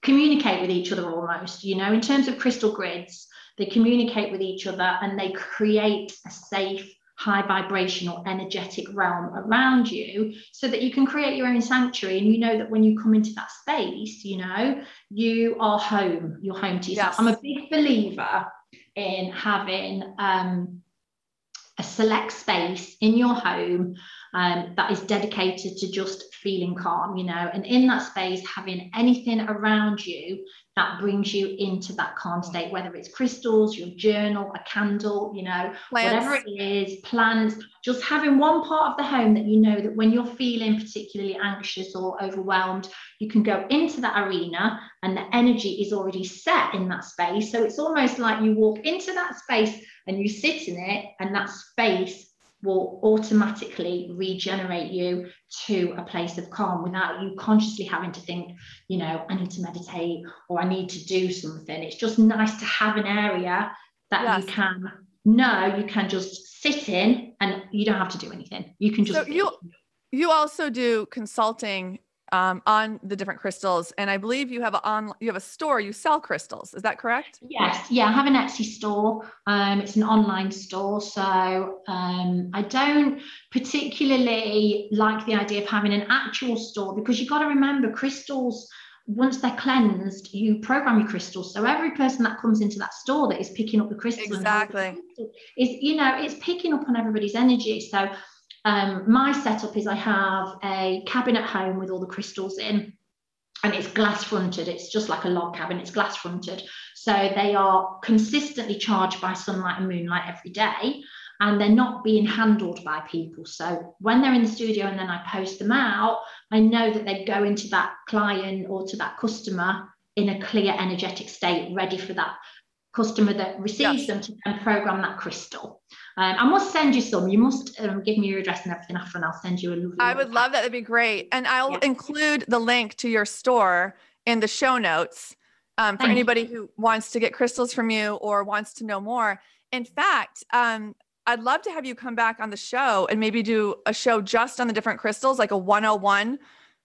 communicate with each other almost, you know, in terms of crystal grids, they communicate with each other and they create a safe, high vibrational, energetic realm around you so that you can create your own sanctuary. And you know that when you come into that space, you know, you are home, you're home to yourself. Yes. I'm a big believer in having um, a select space in your home um, that is dedicated to just feeling calm, you know, and in that space, having anything around you that brings you into that calm state, whether it's crystals, your journal, a candle, you know, plants. whatever it is, plants, just having one part of the home that you know that when you're feeling particularly anxious or overwhelmed, you can go into that arena and the energy is already set in that space. So it's almost like you walk into that space and you sit in it, and that space will automatically regenerate you to a place of calm without you consciously having to think, you know, I need to meditate or I need to do something. It's just nice to have an area that yes. you can know you can just sit in and you don't have to do anything. You can just so you you also do consulting um, on the different crystals. And I believe you have a on you have a store. You sell crystals. Is that correct? Yes. Yeah, I have an Etsy store. Um, it's an online store, so um, I don't particularly like the idea of having an actual store because you've got to remember crystals. Once they're cleansed, you program your crystals. So every person that comes into that store that is picking up the crystals exactly is you know it's picking up on everybody's energy. So um, my setup is I have a cabin at home with all the crystals in, and it's glass fronted. It's just like a log cabin, it's glass fronted. So they are consistently charged by sunlight and moonlight every day, and they're not being handled by people. So when they're in the studio and then I post them out, I know that they go into that client or to that customer in a clear energetic state, ready for that customer that receives yes. them to then program that crystal. Um, I must send you some. You must um, give me your address and everything after, and I'll send you a lovely. I would love that. That'd be great. And I'll yeah. include the link to your store in the show notes um, for Thank anybody you. who wants to get crystals from you or wants to know more. In fact, um, I'd love to have you come back on the show and maybe do a show just on the different crystals, like a 101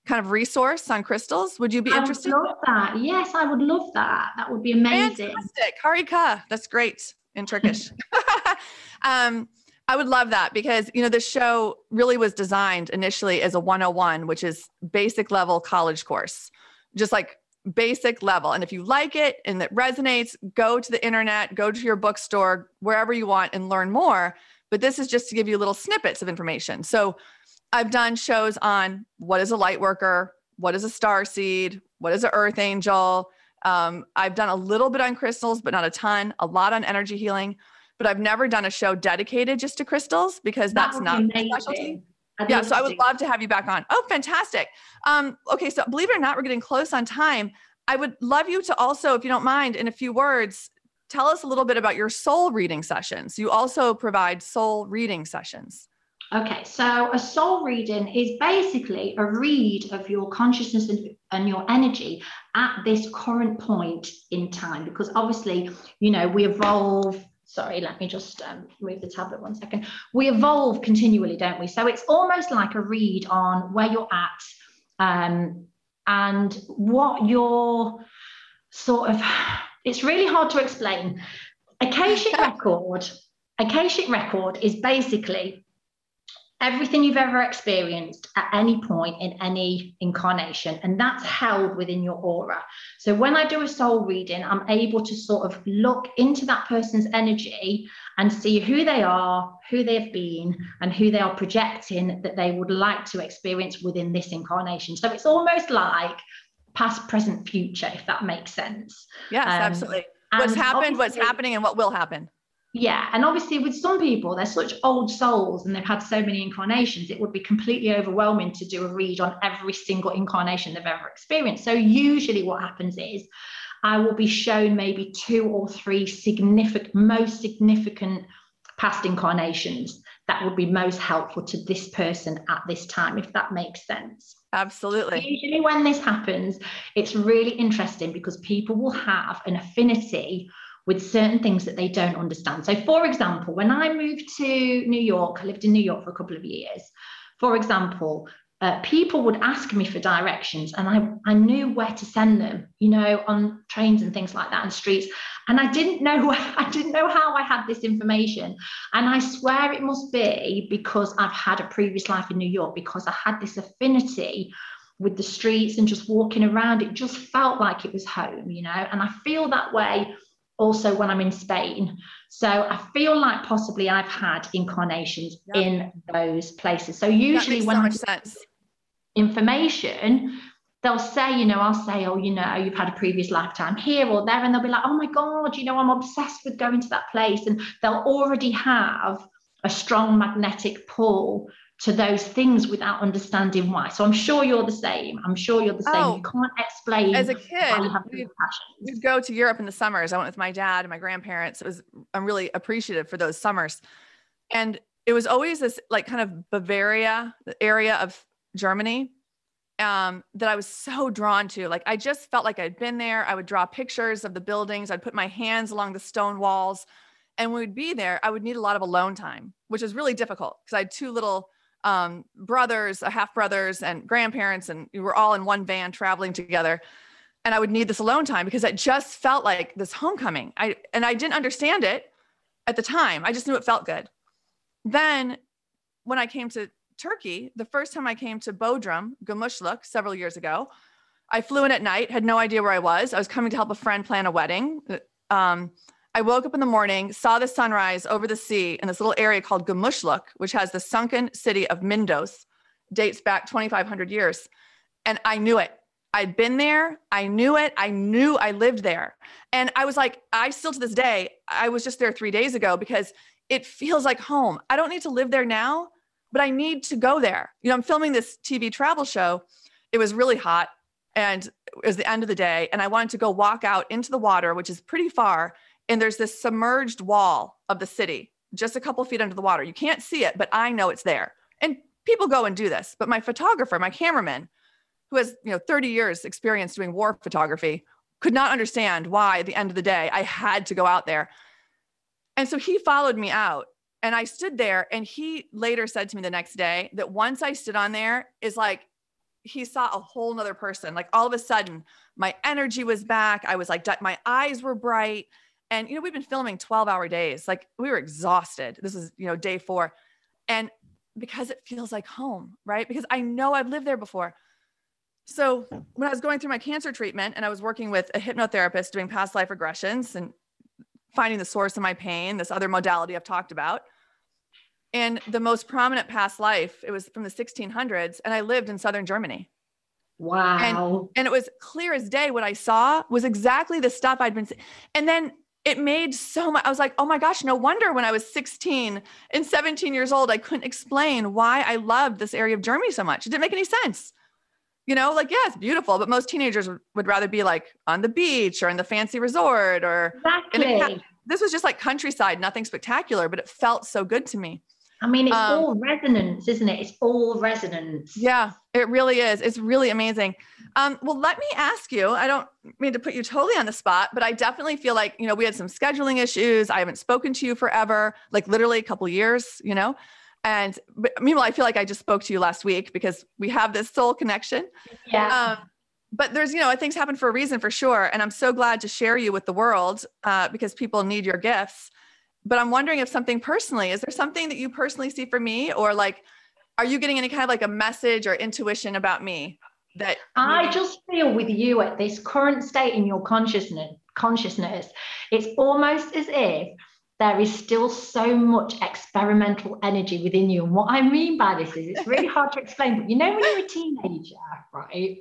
kind of resource on crystals. Would you be I interested? I would love that. Yes, I would love that. That would be amazing. Fantastic. Harika. That's great in Turkish. *laughs* um, I would love that because, you know, the show really was designed initially as a 101, which is basic level college course, just like basic level. And if you like it and it resonates, go to the internet, go to your bookstore, wherever you want and learn more. But this is just to give you little snippets of information. So I've done shows on what is a light worker, what is a star seed, what is an earth angel. Um, I've done a little bit on crystals, but not a ton, a lot on energy healing. But I've never done a show dedicated just to crystals because that that's not my specialty. Yeah, so I would love to have you back on. Oh, fantastic. Um, okay, so believe it or not, we're getting close on time. I would love you to also, if you don't mind, in a few words, tell us a little bit about your soul reading sessions. You also provide soul reading sessions. Okay, so a soul reading is basically a read of your consciousness and, and, your energy at this current point in time, because obviously, you know, we evolve. Sorry, let me just um, move the tablet one second. We evolve continually, don't we? So it's almost like a read on where you're at um, and what your sort of. It's really hard to explain. Akashic *laughs* record. Akashic record is basically everything you've ever experienced at any point in any incarnation, and that's held within your aura. So when I do a soul reading, I'm able to sort of look into that person's energy and see who they are, who they've been, and who they are projecting that they would like to experience within this incarnation. So it's almost like past, present, future, if that makes sense. Yes, um, absolutely. What's happened, what's happening, and what will happen. Yeah, and obviously with some people, they're such old souls and they've had so many incarnations, it would be completely overwhelming to do a read on every single incarnation they've ever experienced. So usually what happens is I will be shown maybe two or three significant, most significant past incarnations that would be most helpful to this person at this time, if that makes sense. Absolutely. Usually, when this happens, it's really interesting because people will have an affinity with certain things that they don't understand. So, for example, when I moved to New York, I lived in New York for a couple of years. For example, uh, people would ask me for directions and I, I knew where to send them, you know, on trains and things like that and streets. And I didn't know *laughs* I didn't know how I had this information. And I swear it must be because I've had a previous life in New York, because I had this affinity with the streets and just walking around. It just felt like it was home, you know, and I feel that way also when I'm in Spain. So I feel like possibly I've had incarnations yep. in those places. So usually when so much sense. information, they'll say, you know, I'll say, oh, you know, you've had a previous lifetime here or there, and they'll be like, oh my God, you know, I'm obsessed with going to that place. And they'll already have a strong magnetic pull to those things without understanding why. So I'm sure you're the same. I'm sure you're the same. Oh, you can't explain. As a kid, we'd, we'd go to Europe in the summers. I went with my dad and my grandparents. It was I'm really appreciative for those summers, and it was always this like kind of Bavaria area of Germany um, that I was so drawn to. Like I just felt like I'd been there. I would draw pictures of the buildings. I'd put my hands along the stone walls, and when we'd be there, I would need a lot of alone time, which is really difficult because I had two little um, brothers, half brothers, and grandparents, and we were all in one van traveling together. And I would need this alone time because it just felt like this homecoming. I and I didn't understand it at the time. I just knew it felt good. Then, when I came to Turkey, the first time I came to Bodrum, Gümüşlük, several years ago, I flew in at night, had no idea where I was. I was coming to help a friend plan a wedding. Um, I woke up in the morning, saw the sunrise over the sea in this little area called Gümüşlük, which has the sunken city of Myndos, dates back 2,500 years. And I knew it. I'd been there. I knew it. I knew I lived there. And I was like, I still to this day, I was just there three days ago because it feels like home. I don't need to live there now, but I need to go there. You know, I'm filming this TV travel show. It was really hot and it was the end of the day. And I wanted to go walk out into the water, which is pretty far and there's this submerged wall of the city just a couple feet under the water. You can't see it, but I know it's there. And people go and do this. But my photographer, my cameraman, who has you know 30 years experience doing war photography, could not understand why at the end of the day I had to go out there. And so he followed me out and I stood there and he later said to me the next day that once I stood on there is like he saw a whole nother person. Like all of a sudden my energy was back. I was like my eyes were bright. And you know, we've been filming 12 hour days. Like we were exhausted. This is, you know, day four. And because it feels like home, right? Because I know I've lived there before. So when I was going through my cancer treatment and I was working with a hypnotherapist doing past life regressions and finding the source of my pain, this other modality I've talked about. And the most prominent past life, it was from the 1600s, and I lived in southern Germany. Wow. And, and it was clear as day what I saw was exactly the stuff I'd been And then it made so much. I was like, oh my gosh, no wonder when I was 16 and 17 years old, I couldn't explain why I loved this area of Germany so much. It didn't make any sense you know, like, yeah, it's beautiful, but most teenagers would, rather be like on the beach or in the fancy resort or exactly. this was just like countryside, nothing spectacular, but it felt so good to me. I mean, it's um, all resonance, isn't it? It's all resonance. Yeah, it really is. It's really amazing. Um, well, let me ask you. I don't mean to put you totally on the spot, but I definitely feel like you know we had some scheduling issues. I haven't spoken to you forever, like literally a couple years. You know, and but, meanwhile, I feel like I just spoke to you last week because we have this soul connection. Yeah. Um, but there's, you know, things happen for a reason for sure. And I'm so glad to share you with the world uh, because people need your gifts. But I'm wondering if something personally, is there something that you personally see for me? Or like, are you getting any kind of like a message or intuition about me that I just feel with you at this current state in your consciousness consciousness it's almost as if there is still so much experimental energy within you. And what I mean by this is it's really hard to explain, but you know, when you're a teenager, right?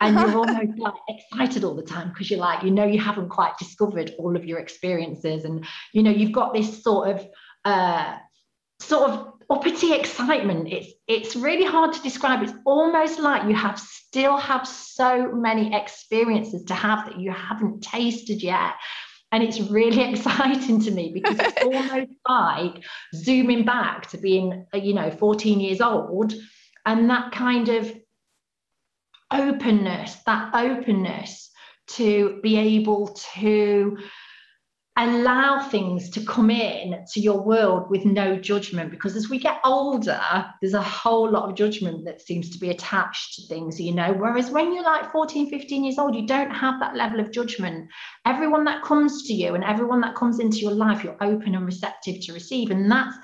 And you're *laughs* almost like excited all the time because you're like, you know, you haven't quite discovered all of your experiences. And, you know, you've got this sort of, uh, sort of uppity excitement. It's, it's really hard to describe. It's almost like you have still have so many experiences to have that you haven't tasted yet and it's really *laughs* exciting to me because it's *laughs* almost like zooming back to being, uh, you know, 14 years old and that kind of openness, that openness to be able to allow things to come in to your world with no judgment because as we get older there's a whole lot of judgment that seems to be attached to things you know? Whereas when you're like 14 15 years old you don't have that level of judgment. Everyone that comes to you and everyone that comes into your life you're open and receptive to receive and that's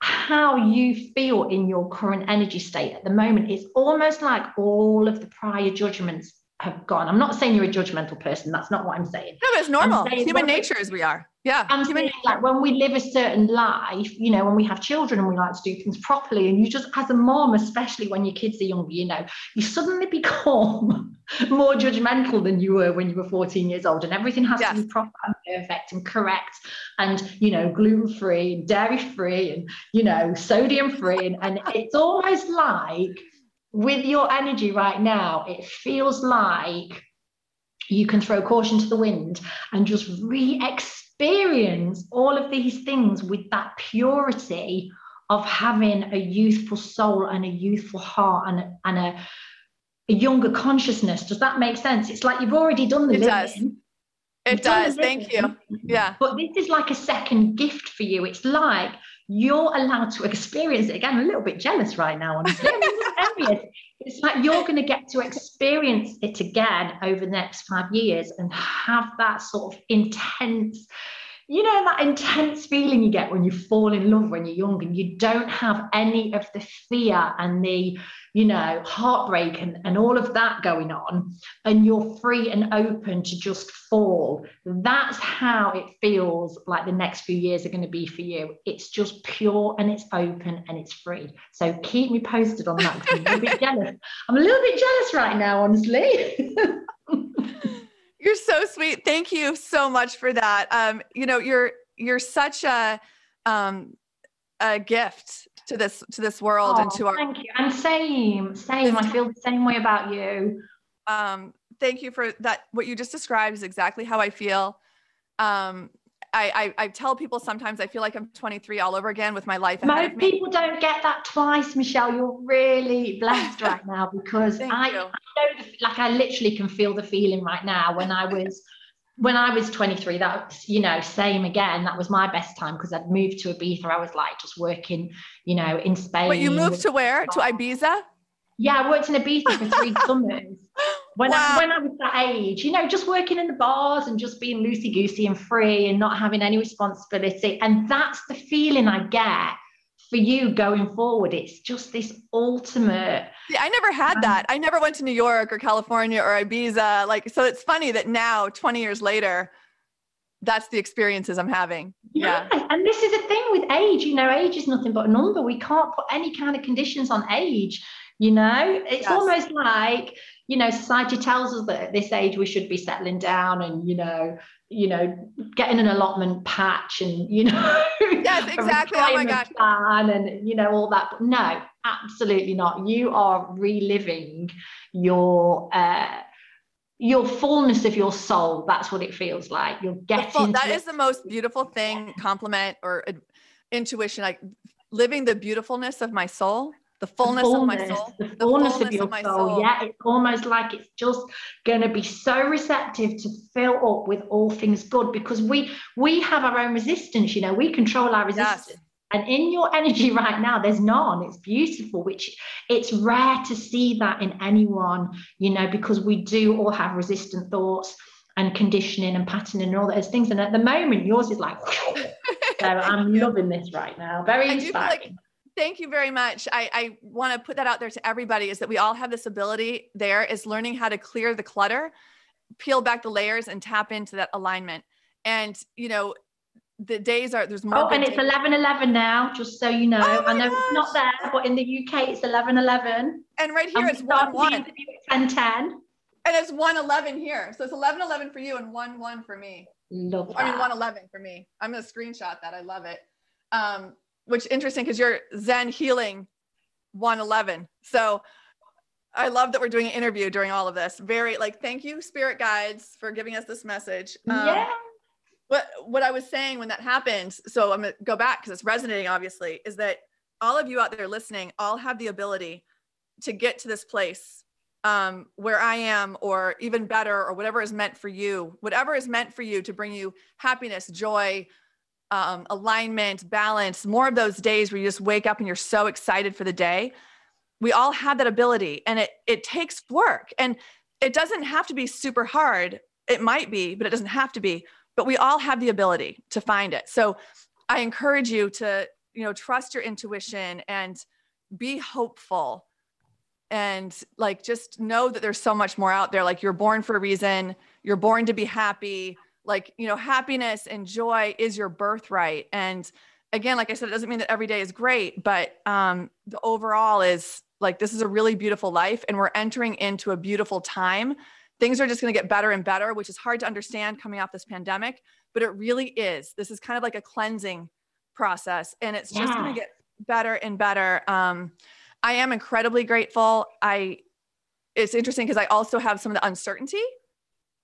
how you feel in your current energy state at the moment. It's almost like all of the prior judgments have gone. I'm not saying you're a judgmental person. That's not what I'm saying. No, it's normal. Human nature as we are. Yeah. I'm human saying, like when we live a certain life, you know, when we have children and we like to do things properly, and you just, as a mom, especially when your kids are younger, you know, you suddenly *laughs* become more judgmental than you were when you were 14 years old, and everything has yes. to be proper and perfect and correct, and you know, gluten free and dairy free, and you know, sodium free, and, and it's almost like with your energy right now, it feels like you can throw caution to the wind and just re experience all of these things with that purity of having a youthful soul and a youthful heart and, and a, a younger consciousness. Does that make sense? It's like you've already done the it living. Does. It does. Thank you. Yeah. But this is like a second gift for you. It's like you're allowed to experience it again. I'm a little bit jealous right now, honestly. it's like you're going to get to experience it again over the next five years and have that sort of intense you know that intense feeling you get when you fall in love when you're young and you don't have any of the fear and the you know heartbreak and, and all of that going on and you're free and open to just fall that's how it feels like the next few years are going to be for you. It's just pure and it's open and it's free. So keep me posted on that i'm a little bit jealous. I'm a little bit jealous right now honestly *laughs* You're so sweet. Thank you so much for that. Um, you know, you're you're such a um, a gift to this to this world oh, and to our. Thank you. And same, same. I feel the same way about you. Um, thank you for that. What you just described is exactly how I feel. Um, I, I, I tell people sometimes I feel like I'm 23 all over again with my life. Most people don't get that twice, Michelle. You're really blessed *laughs* right now because I, I know, the, like, I literally can feel the feeling right now. When I was, when I was 23, that was, you know, same again. That was my best time because I'd moved to Ibiza. I was like just working, you know, in Spain. But you moved to where? To Ibiza? Yeah, I worked in Ibiza for three *laughs* summers. When wow. I when I was that age, you know, just working in the bars and just being loosey goosey and free and not having any responsibility. And that's the feeling I get for you going forward. It's just this ultimate. Yeah, I never had um, that. I never went to New York or California or Ibiza. Like, so it's funny that now, 20 years later, that's the experiences I'm having. Yeah. yeah. And this is a thing with age. You know, age is nothing but a number. We can't put any kind of conditions on age you know it's yes. almost like you know society tells us that at this age we should be settling down and you know you know getting an allotment patch and you know *laughs* yes exactly. Oh my god plan and you know all that. But no absolutely not. You are reliving your uh your fullness of your soul. That's what it feels like. You're getting full, that is the most beautiful thing compliment or uh, intuition like living the beautifulness of my soul the fullness, the fullness, of my soul the fullness, the fullness of your of soul. soul. yeah it's almost like it's just going to be so receptive to fill up with all things good because we we have our own resistance you know we control our resistance yes. And in your energy *laughs* right now, there's none. It's beautiful, which it's rare to see that in anyone, you know, because we do all have resistant thoughts and conditioning and patterning and all those things. And at the moment, yours is like, *laughs* *laughs* so I'm loving this right now. Very inspiring thank you very much. I, I want to put that out there to everybody is that we all have this ability there is learning how to clear the clutter, peel back the layers and tap into that alignment. And, you know, the days are there's more. Oh, and it's 11 11 now, just so you know. Oh I know gosh. it's not there, but in the UK it's 11 11. And right here and it's 1 1. 10 10. And it's 1 11 here. So it's 11 11 for you and 1 1 for me. Love that. I mean, 1 11 for me. I'm going to screenshot that. I love it. Um, which is interesting because you're Zen Healing 111. So I love that we're doing an interview during all of this. Very like, thank you, spirit guides, for giving us this message. Um, yeah. What what I was saying when that happened, so I'm gonna go back because it's resonating, obviously, is that all of you out there listening all have the ability to get to this place um, where I am, or even better, or whatever is meant for you, whatever is meant for you to bring you happiness, joy, um, alignment, balance, more of those days where you just wake up and you're so excited for the day. We all have that ability and it, it takes work and it doesn't have to be super hard. It might be, but it doesn't have to be, but we all have the ability to find it. So I encourage you to, you know, trust your intuition and be hopeful and like just know that there's so much more out there. Like you're born for a reason, you're born to be happy like you know happiness and joy is your birthright. And again like i said it doesn't mean that every day is great but um the overall is like this is a really beautiful life and we're entering into a beautiful time. Things are just going to get better and better which is hard to understand coming off this pandemic but it really is. This is kind of like a cleansing process and it's just going to get better and better. Um i am incredibly grateful. I it's interesting because i also have some of the uncertainty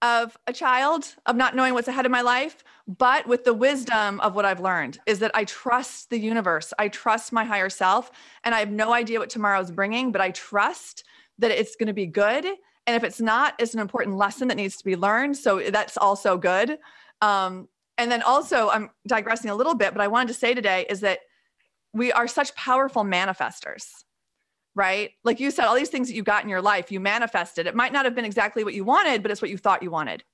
of a child of not knowing what's ahead of my life but with the wisdom of what i've learned is that i trust the universe. I trust my higher self and i have no idea what tomorrow's bringing but i trust that it's going to be good. And if it's not it's an important lesson that needs to be learned so that's also good. Um, and then also i'm digressing a little bit but i wanted to say today is that we are such powerful manifestors right? Like you said, all these things that you got in your life, you manifested. It might not have been exactly what you wanted, but it's what you thought you wanted.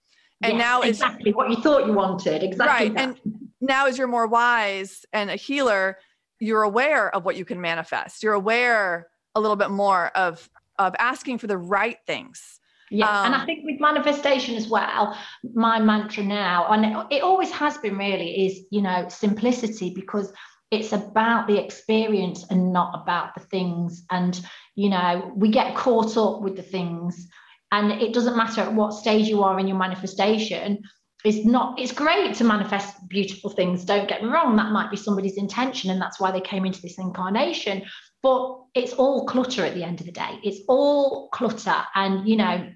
And yes, now exactly what you thought you wanted. Exactly. Right. That. And now as you're more wise and a healer, you're aware of what you can manifest. You're aware a little bit more of of asking for the right things. Yeah, um, and I um, think with manifestation as well, my mantra now, and it, it always has been really, is you know simplicity because it's about the experience and not about the things. And you know we get caught up with the things. And it doesn't matter at what stage you are in your manifestation it's not it's great to manifest beautiful things. Don't get me wrong that might be somebody's intention and that's why they came into this incarnation. But it's all clutter at the end of the day. It's all clutter. And you know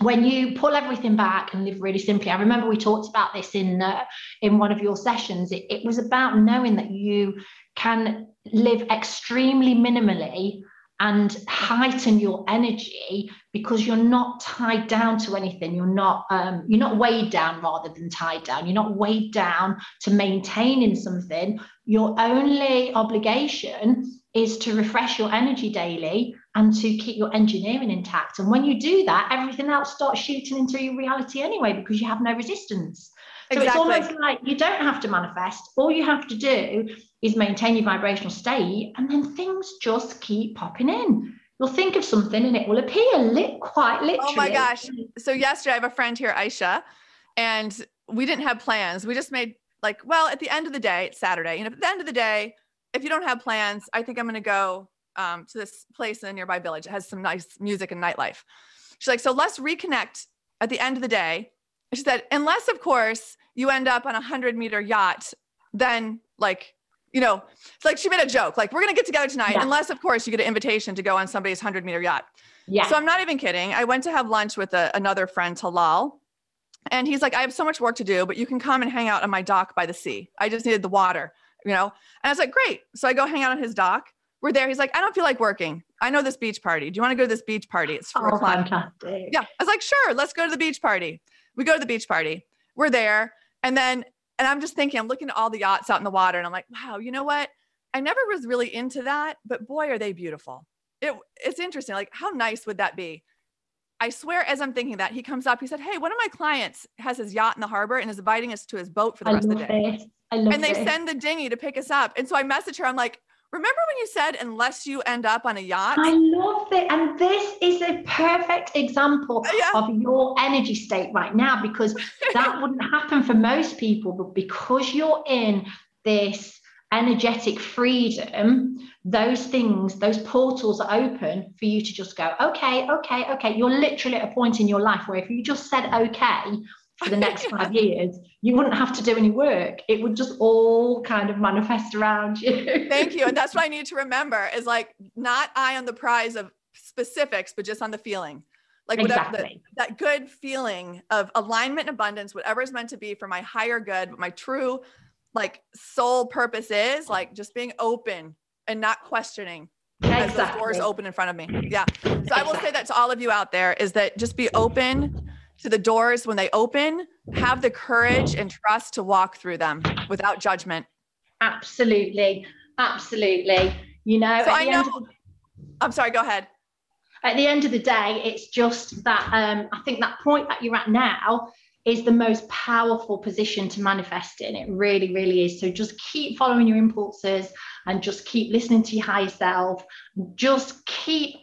when you pull everything back and live really simply, I remember we talked about this in uh, in one of your sessions. It, it was about knowing that you can live extremely minimally and heighten your energy because you're not tied down to anything. You're not um, you're not weighed down rather than tied down. You're not weighed down to maintaining something. Your only obligation is to refresh your energy daily and to keep your engineering intact and when you do that everything else starts shooting into your reality anyway because you have no resistance so exactly. it's almost like you don't have to manifest. All you have to do is maintain your vibrational state, and then things just keep popping in. You'll think of something and it will appear lit quite literally. Oh my gosh. So yesterday I have a friend here, Aisha, and we didn't have plans. We just made like, well, at the end of the day, it's Saturday. You know, at the end of the day, if you don't have plans, I think I'm gonna go um, to this place in a nearby village. It has some nice music and nightlife. She's like, so let's reconnect at the end of the day she said, unless of course you end up on a hundred meter yacht, then like, you know, it's like she made a joke, like we're gonna get together tonight, yeah. unless of course you get an invitation to go on somebody's hundred meter yacht. Yeah. So I'm not even kidding. I went to have lunch with a, another friend, Talal, and he's like, I have so much work to do, but you can come and hang out on my dock by the sea. I just needed the water, you know? And I was like, great. So I go hang out on his dock. We're there. He's like, I don't feel like working. I know this beach party. Do you want to go to this beach party? It's four oh, o'clock. Fantastic. Yeah. I was like, sure, let's go to the beach party. We go to the beach party. We're there. And then, and I'm just thinking, I'm looking at all the yachts out in the water and I'm like, wow, you know what? I never was really into that, but boy, are they beautiful. It, it's interesting. Like, how nice would that be? I swear, as I'm thinking that, he comes up, he said, Hey, one of my clients has his yacht in the harbor and is inviting us to his boat for the I rest of the day. And they it. send the dinghy to pick us up. And so I message her, I'm like, Remember when you said, unless you end up on a yacht? I love it. And this is a perfect example uh, yeah. of your energy state right now because *laughs* that wouldn't happen for most people. But because you're in this energetic freedom, those things, those portals are open for you to just go, okay, okay, okay. You're literally at a point in your life where if you just said okay, for the next *laughs* five years, you wouldn't have to do any work. It would just all kind of manifest around you. Thank you. And that's what I *laughs* need to remember is like not eye on the prize of specifics, but just on the feeling. Like whatever the, that good feeling of alignment and abundance, whatever is meant to be for my higher good, my true like soul purpose is like just being open and not questioning exactly. as those doors open in front of me. Yeah. So exactly. I will say that to all of you out there is that just be open to the doors when they open, have the courage and trust to walk through them without judgment. Absolutely. Absolutely. You know, so I know. I'm sorry, go ahead. At the end of the day, it's just that um, I think that point that you're at now is the most powerful position to manifest in. It really, really is. So just keep following your impulses and just keep listening to your higher self. Just keep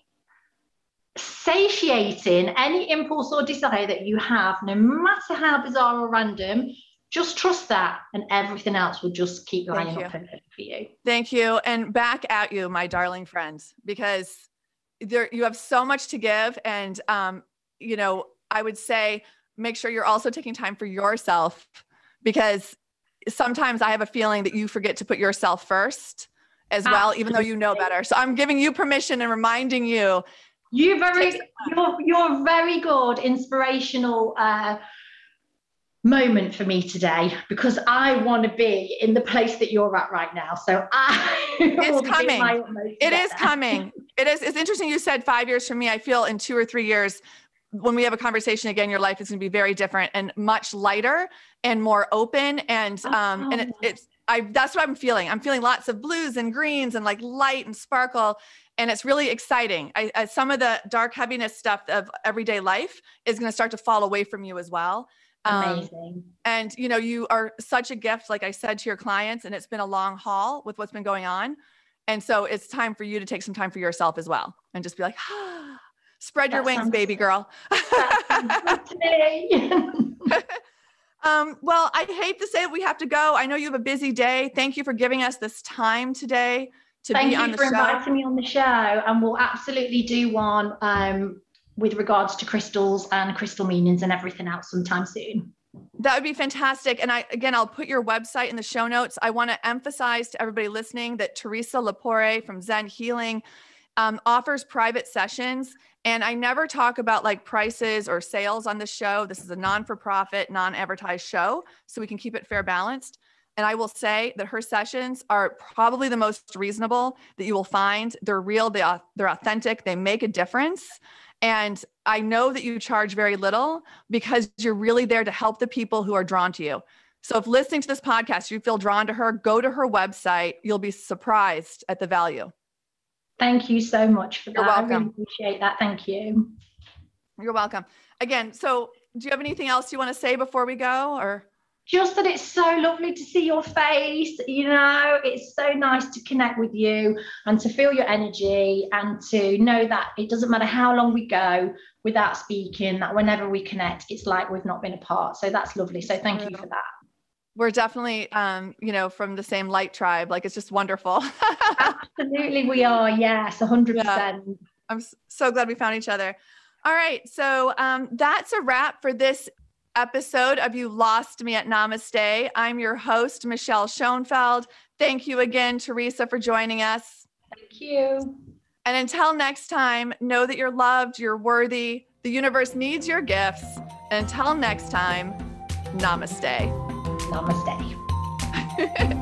satiating any impulse or desire that you have, no matter how bizarre or random, just trust that and everything else will just keep lining up for you. Thank you. And back at you, my darling friends, because there you have so much to give. And um, you know, I would say make sure you're also taking time for yourself because sometimes I have a feeling that you forget to put yourself first as well, even though you know better. So I'm giving you permission and reminding you you very you're you're very good, inspirational uh, moment for me today because I want to be in the place that you're at right now. So I *laughs* it's coming. It is coming. *laughs* It is. It's interesting. You said five years for me. I feel in two or three years when we have a conversation again, your life is going to be very different and much lighter and more open. And um, and it, oh. it's I that's what I'm feeling. I'm feeling lots of blues and greens and like light and sparkle and it's really exciting. I, I, some of the dark heaviness stuff of everyday life is going to start to fall away from you as well. Um, Amazing. And you know, you are such a gift, like I said to your clients, and it's been a long haul with what's been going on. And so it's time for you to take some time for yourself as well, and just be like, ah, *gasps* spread that your wings, baby girl. *laughs* *laughs* *laughs* um, well, I hate to say we have to go. I know you have a busy day. Thank you for giving us this time today to Thank be on the show. Thank you for inviting me on the show, and we'll absolutely do one um, with regards to crystals and crystal meanings and everything else sometime soon. That would be fantastic. And I again, I'll put your website in the show notes. I want to emphasize to everybody listening that Teresa Lapore from Zen Healing um, offers private sessions. And I never talk about like prices or sales on the show. This is a non for profit, non advertised show. So we can keep it fair balanced. And I will say that her sessions are probably the most reasonable that you will find. They're real, they are, they're authentic, they make a difference. And I know that you charge very little because you're really there to help the people who are drawn to you. So if listening to this podcast, you feel drawn to her, go to her website. You'll be surprised at the value. Thank you so much for You're that. welcome. I really appreciate that. Thank you. You're welcome. Again, so do you have anything else you want to say before we go or just that it's so lovely to see your face you know it's so nice to connect with you and to feel your energy and to know that it doesn't matter how long we go without speaking that whenever we connect it's like we've not been apart so that's lovely so thank you for that we're definitely um you know from the same light tribe like it's just wonderful *laughs* absolutely we are yes 100% yeah. i'm so glad we found each other all right so um that's a wrap for this episode of You Lost Me at Namaste. I'm your host, Michelle Schoenfeld. Thank you again, Teresa, for joining us. Thank you. And until next time, know that you're loved, you're worthy, the universe needs your gifts. And until next time, namaste. Namaste. *laughs*